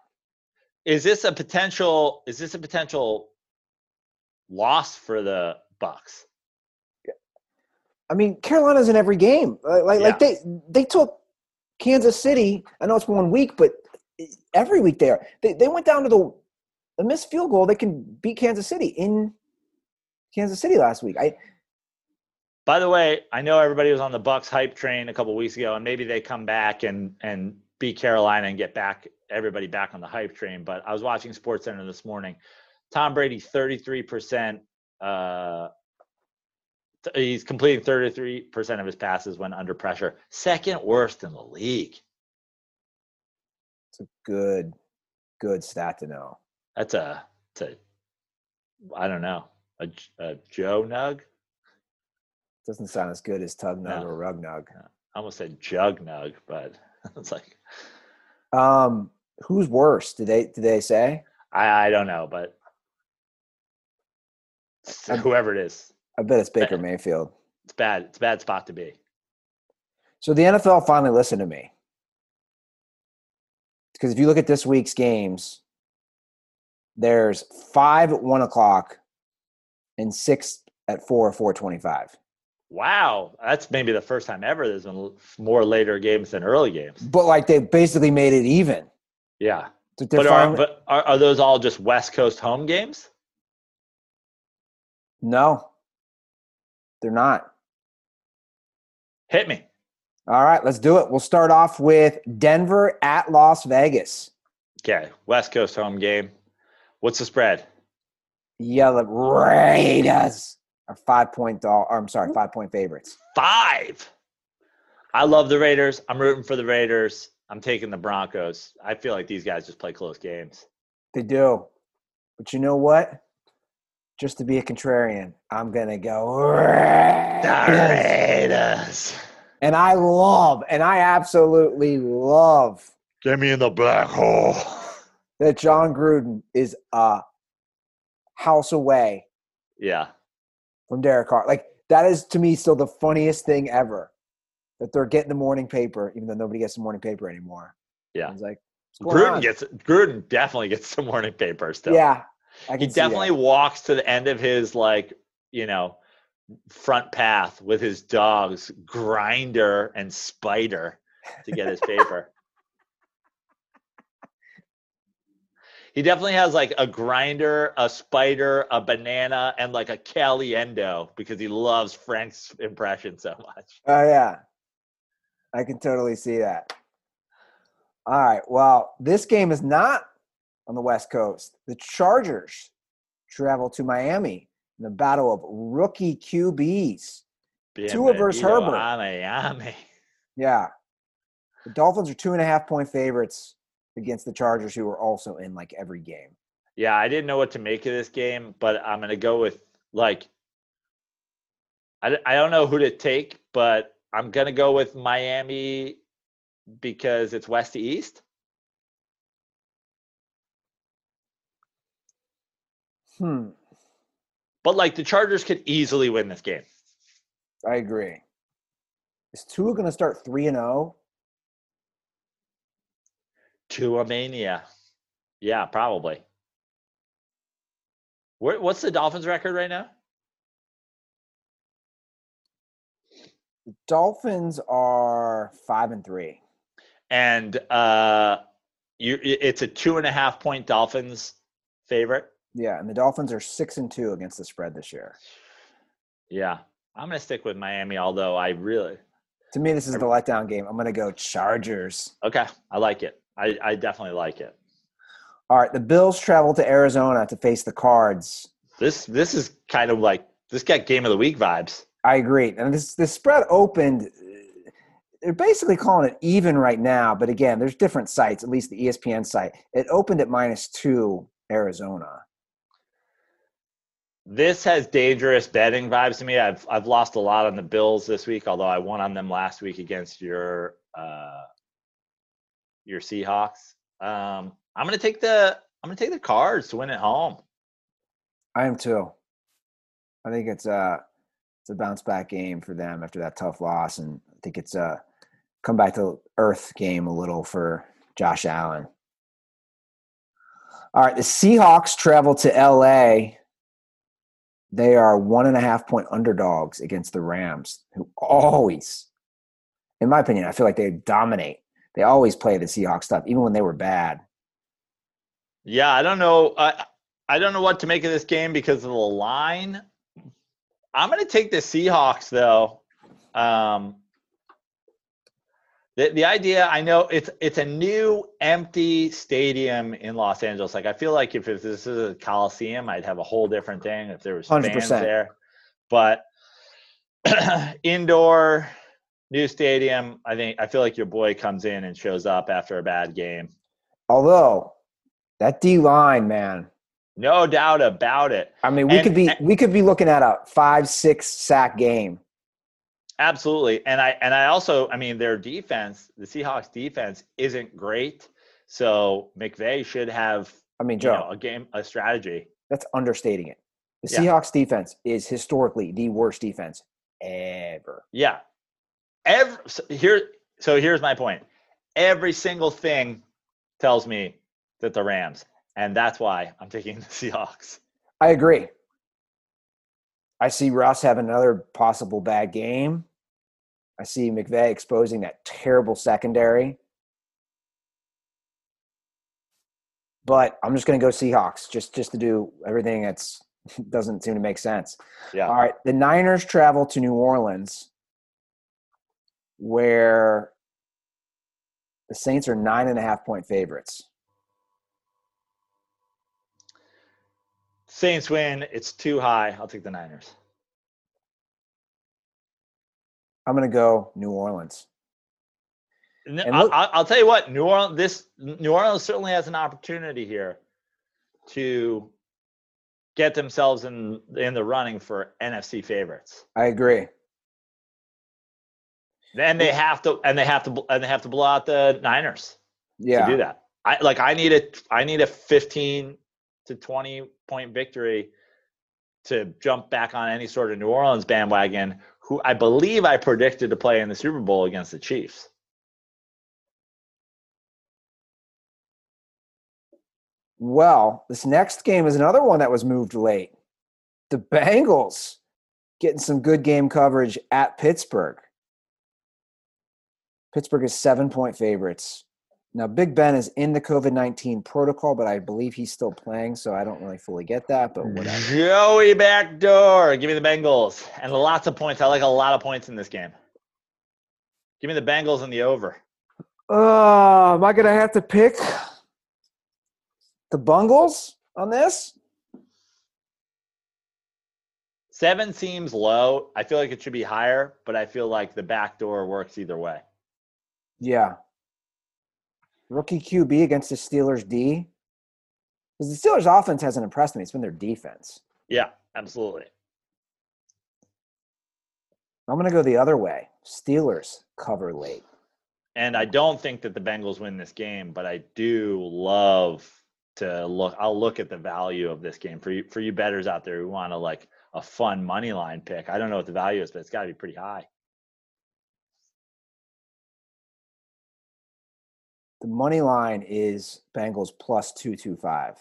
Is this a potential? Is this a potential loss for the Bucks? I mean Carolina's in every game. Like, like, like they they took Kansas City. I know it's one week, but every week they are. They they went down to the a missed field goal. They can beat Kansas City in Kansas City last week. I By the way, I know everybody was on the Bucks hype train a couple weeks ago, and maybe they come back and and beat Carolina and get back everybody back on the hype train. But I was watching Sports Center this morning. Tom Brady, thirty three percent. Uh, th- he's completing thirty three percent of his passes when under pressure. Second worst in the league. it's a good good stat to know. That's a, it's a I don't know, a Joe Nug. Doesn't sound as good as Tug Nug No. or Rug Nug. I almost said Jug Nug, but it's like Um, who's worse? Did they did they say? I, I don't know, but Um, whoever it is, I bet it's Baker Uh, Mayfield. it's bad. It's a bad spot to be. So the NFL finally listened to me. Because if you look at this week's games, there's five at one o'clock and six at four or four twenty-five. Wow, that's maybe the first time ever there's been more later games than early games. But like they basically made it even. Yeah, they're but are, but are, are those all just West Coast home games? no, they're not. Hit me. All right, let's do it. We'll start off with Denver at Las Vegas. Okay, West Coast home game. What's the spread? Yell at Raiders are five point doll. Or I'm sorry, five point favorites. Five. I love the Raiders. I'm rooting for the Raiders. I'm taking the Broncos. I feel like these guys just play close games. They do. But you know what? Just to be a contrarian, I'm gonna go Raiders. Raiders. And I love, and I absolutely love Get me in the black hole. that Jon Gruden is a house away Yeah. From Derek Carr. Like that is to me still the funniest thing ever. That they're getting the morning paper, even though nobody gets the morning paper anymore. Yeah. It's like Gruden on? gets Gruden definitely gets the morning paper still. Yeah. He definitely walks to the end of his like, you know, front path with his dogs, Grinder and Spider, to get his paper. He definitely has like a grinder, a spider, a banana, and like a caliendo because he loves Frank's impression so much. Oh yeah, I can totally see that. All right, well, this game is not on the West Coast. The Chargers travel to Miami in the battle of rookie QBs. Tua versus Herbert. Miami. Yeah, the Dolphins are two and a half point favorites against the Chargers, who are also in like every game. Yeah, I didn't know what to make of this game, but I'm gonna go with like I I don't know who to take, but I'm gonna go with Miami because it's west to east. Hmm, But like the Chargers could easily win this game. I agree. Is Tua going to start three and oh? zero? Tua mania. Yeah, probably. What's the Dolphins record right now? Dolphins are five and three. And uh you it's a two and a half point Dolphins favorite. Yeah, and the Dolphins are six and two against the spread this year. Yeah. I'm gonna stick with Miami, although I really To me, this is the letdown game. I'm going to go Chargers. Okay, I like it. I, I definitely like it. All right, the Bills travel to Arizona to face the Cards. This this is kind of like this got game of the week vibes. I agree. And this this spread opened. They're basically calling it even right now, but again, there's different sites. At least the ESPN site. It opened at minus two Arizona. This has dangerous betting vibes to me. I've I've lost a lot on the Bills this week, although I won on them last week against your uh, your Seahawks. Um, I'm gonna take the I'm gonna take the Cards to win at home. I am too. I think it's a it's a bounce back game for them after that tough loss, and I think it's a come back to earth game a little for Josh Allen. All right, the Seahawks travel to LA they are one and a half point underdogs against the Rams, who always, in my opinion, I feel like they dominate. They always play the Seahawks stuff, even when they were bad. Yeah, I don't know. I I don't know what to make of this game because of the line. I'm going to take the Seahawks though. Um, the, the idea i know it's it's a new empty stadium in los angeles like i feel like if, if this is a coliseum i'd have a whole different thing if there was 100%. fans there but indoor new stadium i think i feel like your boy comes in and shows up after a bad game although that d line man no doubt about it i mean we and, could be and, we could be looking at a five six sack game Absolutely. And I and I also, I mean, their defense, the Seahawks defense isn't great. So McVay should have I mean, Joe, you know, a game a strategy. That's understating it. The yeah. Seahawks defense is historically the worst defense ever. Yeah. Every so here so here's my point. Every single thing tells me that the Rams, and that's why I'm taking the Seahawks. I agree. I see Russ have another possible bad game. I see McVay exposing that terrible secondary. But I'm just going to go Seahawks just just to do everything that's doesn't seem to make sense. Yeah. All right. The Niners travel to New Orleans, where the Saints are nine and a half point favorites. Saints win. It's too high. I'll take the Niners. I'm going to go New Orleans. I'll, I'll, tell you what, New Orleans. This New Orleans certainly has an opportunity here to get themselves in in the running for NFC favorites. I agree. Then they have to, and they have to, and they have to blow out the Niners. Yeah, to do that. I like. I need a. I need a 15 to 20 point victory to jump back on any sort of New Orleans bandwagon who I believe I predicted to play in the Super Bowl against the Chiefs. Well, this next game is another one that was moved late. The Bengals getting some good game coverage at Pittsburgh. Pittsburgh is seven point favorites. Now, Big Ben is in the COVID 19 protocol, but I believe he's still playing, so I don't really fully get that, but whatever. Joey backdoor. Give me the Bengals. And lots of points. I like a lot of points in this game. Give me the Bengals and the over. Uh, am I going to have to pick the Bungles on this? Seven seems low. I feel like it should be higher, but I feel like the backdoor works either way. Yeah, rookie QB against the Steelers D? Because the Steelers offense hasn't impressed me. It's been their defense. Yeah, absolutely. I'm going to go the other way. Steelers cover late. And I don't think that the Bengals win this game, but I do love to look. I'll look at the value of this game for you for you bettors out there who want to like a fun money line pick. I don't know what the value is, but it's got to be pretty high. The money line is Bengals plus 225.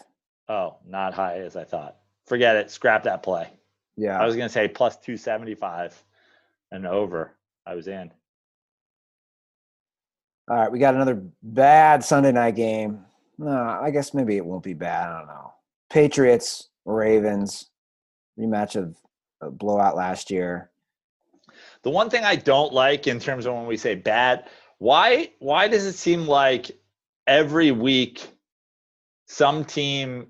Oh, not high as I thought. Forget it. Scrap that play. Yeah. I was going to say plus 275 and over. I was in. All right. We got another bad Sunday night game. No, I guess maybe it won't be bad. I don't know. Patriots, Ravens, rematch of a blowout last year. The one thing I don't like in terms of when we say bad, why why does it seem like every week some team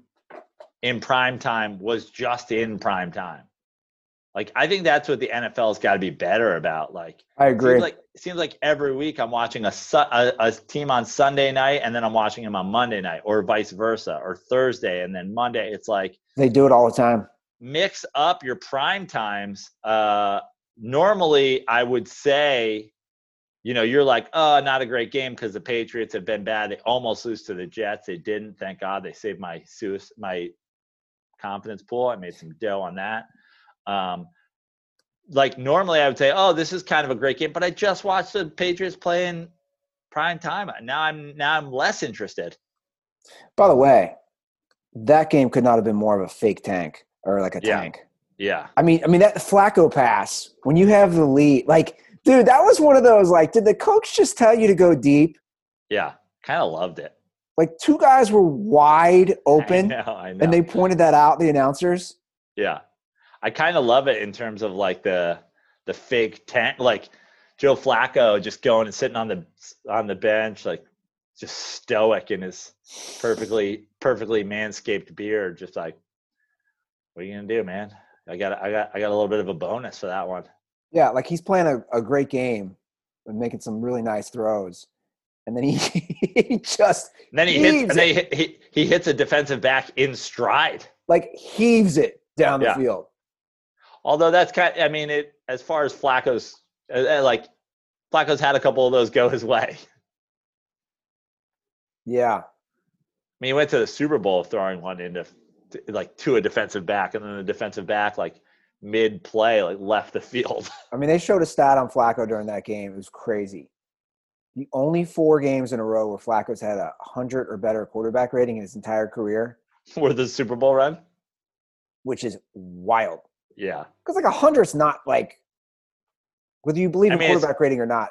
in prime time was just in prime time? Like I think that's what the NFL's got to be better about. Like I agree. Seems like it seems like every week I'm watching a, su- a a team on Sunday night and then I'm watching them on Monday night, or vice versa, or Thursday and then Monday. It's like they do it all the time. mix up your prime times. Uh, normally, I would say, you know, you're like, oh, not a great game because the Patriots have been bad. They almost lose to the Jets. They didn't. Thank God they saved my my confidence pool. I made some dough on that. Um, like normally, I would say, oh, this is kind of a great game, but I just watched the Patriots play in prime time. Now I'm now I'm less interested. By the way, that game could not have been more of a fake tank or like a Yeah. tank. Yeah. I mean, I mean that Flacco pass when you have the lead, like, dude, that was one of those. Like, did the coach just tell you to go deep? Yeah. Kind of loved it. Like, two guys were wide open, I know, I know. and they pointed that out. The announcers. Yeah. I kind of love it in terms of like the the fake tank like Joe Flacco just going and sitting on the on the bench like just stoic in his perfectly perfectly manscaped beard just like what are you going to do man? I got I got I got a little bit of a bonus for that one. Yeah, like he's playing a, a great game and making some really nice throws, and then he, he just And then he hits and then he, hit- he he hits a defensive back in stride. like heaves it down the Yeah. field. Although that's kind I mean it as far as Flacco's uh, uh, like Flacco's had a couple of those go his way. Yeah, I mean, he went to the Super Bowl throwing one into like to a defensive back, and then the defensive back like mid play like left the field. I mean, they showed a stat on Flacco during that game. It was crazy. The only four games in a row where Flacco's had a hundred or better quarterback rating in his entire career, Were the Super Bowl run? which is wild. Yeah, Because like a hundred's not like whether you believe I in mean, it's- quarterback rating or not.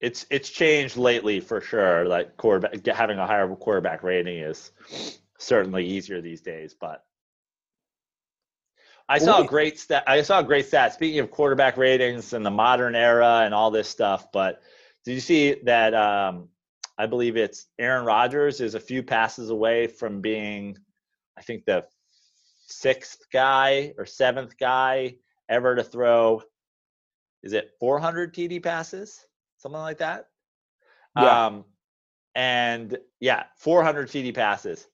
it's it's changed lately for sure. Like quarterback having a higher quarterback rating is certainly easier these days. But I saw a great stat. I saw a great stat. Speaking of quarterback ratings and the modern era and all this stuff, but did you see that? Um, I believe it's Aaron Rodgers is a few passes away from being, I think the sixth guy or seventh guy ever to throw. Is it 400 TD passes? Something like that. Yeah. Um, and yeah, 400 TD passes.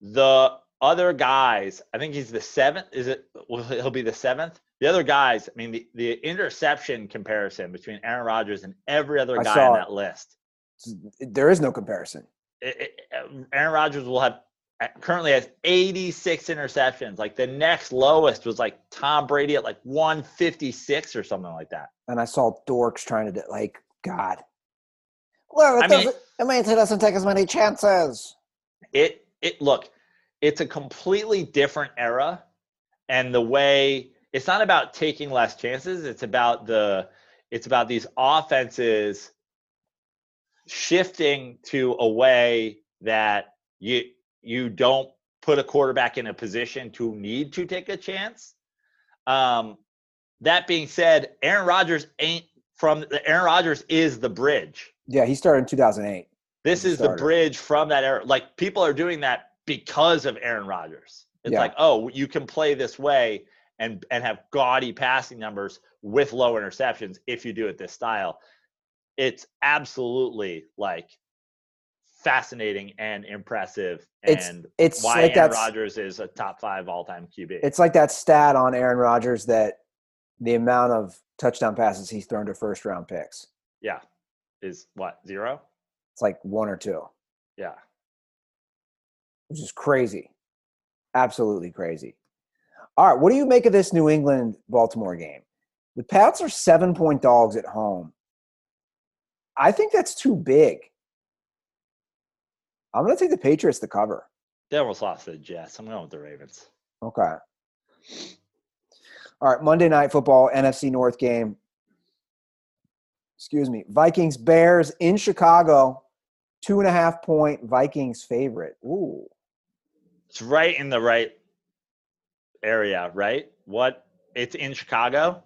The other guys, I think he's the seventh. Is it? Well, he'll be the seventh. The other guys, I mean, the, the interception comparison between Aaron Rodgers and every other guy on it. that list. There is no comparison. It, it, Aaron Rodgers will have uh, currently has 86 interceptions. Like the next lowest was like Tom Brady at like 156 or something like that. And I saw dorks trying to do, like God. Well, it I mean- doesn't. It means he doesn't take as many chances. it it look it's a completely different era and the way it's not about taking less chances it's about the it's about these offenses shifting to a way that you you don't put a quarterback in a position to need to take a chance um that being said aaron rodgers ain't from the aaron rodgers is the bridge Yeah, he started in 2008. this is the bridge from that era. Like people are doing that because of Aaron Rodgers. It's Yeah. like, oh, you can play this way and and have gaudy passing numbers with low interceptions if you do it this style. It's absolutely like fascinating and impressive It's and it's why like Aaron Rodgers is a top five all time QB. it's like that stat on Aaron Rodgers that the amount of touchdown passes he's thrown to first round picks. yeah. Is what, zero? It's like one or two, Yeah. Which is crazy. Absolutely crazy. All right, what do you make of this New England Baltimore game? The Pats are seven point dogs at home. I think that's too big. I'm going to take the Patriots to cover. They almost lost to the Jets. I'm going with the Ravens. Okay. All right, Monday Night Football, NFC North game. Excuse me. Vikings Bears in Chicago. Two and a half point Vikings favorite. Ooh. It's right in the right area, right? What? It's in Chicago.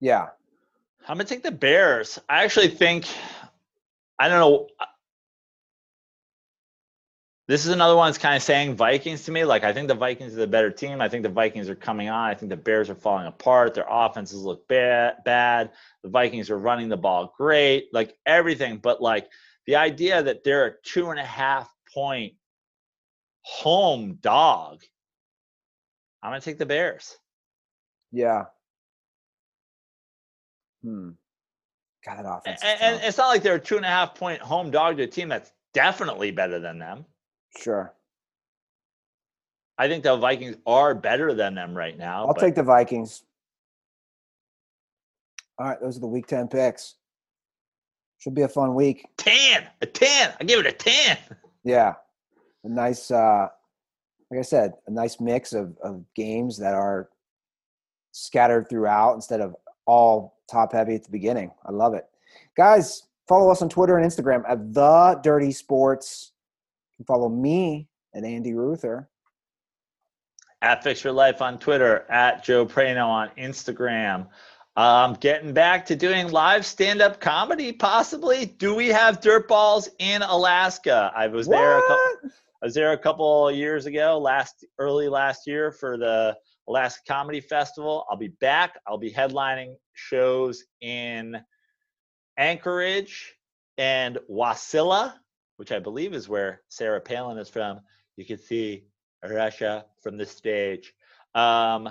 Yeah. I'm gonna take the Bears. I actually think I don't know. Uh, this is another one that's kind of saying Vikings to me. Like I think the Vikings are the better team. I think the Vikings are coming on. I think the Bears are falling apart. Their offenses look bad. Bad. The Vikings are running the ball great. Like everything, but like the idea that they're a two and a half point home dog. I'm gonna take the Bears. Yeah. Hmm. God, that offense. And, and it's not like they're a two and a half point home dog to a team that's definitely better than them. Sure. I think the Vikings are better than them right now. I'll take the Vikings. All right, those are the week 10 picks. Should be a fun week. 10, a 10. I give it a 10. Yeah. A nice, uh, like I said, a nice mix of, of games that are scattered throughout instead of all top heavy at the beginning. I love it. Guys, follow us on Twitter and Instagram at The Dirty Sports. You can follow me at Andy Ruther. At Fix Your Life on Twitter, at Joe Prano on Instagram. Um, getting back to doing live stand-up comedy, possibly. Do we have dirt balls in Alaska? I was what? there. A couple, Was there a couple years ago, last early last year for the Alaska Comedy Festival. I'll be back. I'll be headlining shows in Anchorage and Wasilla, which I believe is where Sarah Palin is from. You can see Russia from the stage. Um,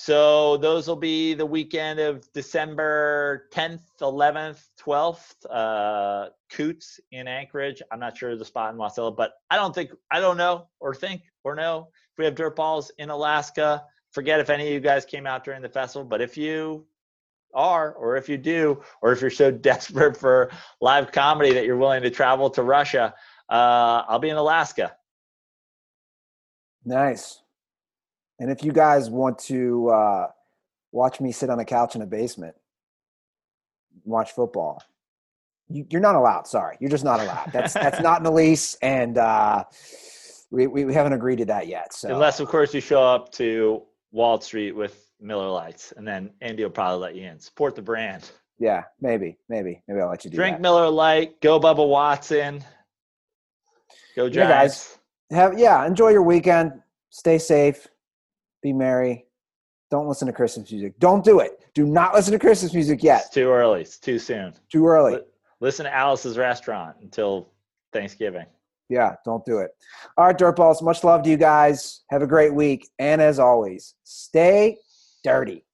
so those will be the weekend of December 10th, 11th, 12th. Uh, Koots in Anchorage. I'm not sure the spot in Wasilla, but I don't think I don't know or think or know if we have dirt balls in Alaska. Forget if any of you guys came out during the festival, but if you are, or if you do, or if you're so desperate for live comedy that you're willing to travel to Russia, uh, I'll be in Alaska. Nice. And if you guys want to uh, watch me sit on a couch in a basement, watch football, you, are not allowed. Sorry, you're just not allowed. That's that's not in the lease, and uh, we, we haven't agreed to that yet. So unless, of course, you show up to Wall Street with Miller Lites, and then Andy will probably let you in. Support the brand. Yeah, maybe, maybe, maybe I'll let you do that. Drink that. Miller Lite. Go Bubba Watson. Go Giants. Yeah, guys. Have yeah, enjoy your weekend. Stay safe. Be merry. Don't listen to Christmas music. Don't do it. Do not listen to Christmas music yet. It's too early. It's too soon. Too early. Li- listen to Alice's restaurant until Thanksgiving. Yeah, don't do it. All right, Dirtballs, much love to you guys. Have a great week. And as always, stay dirty.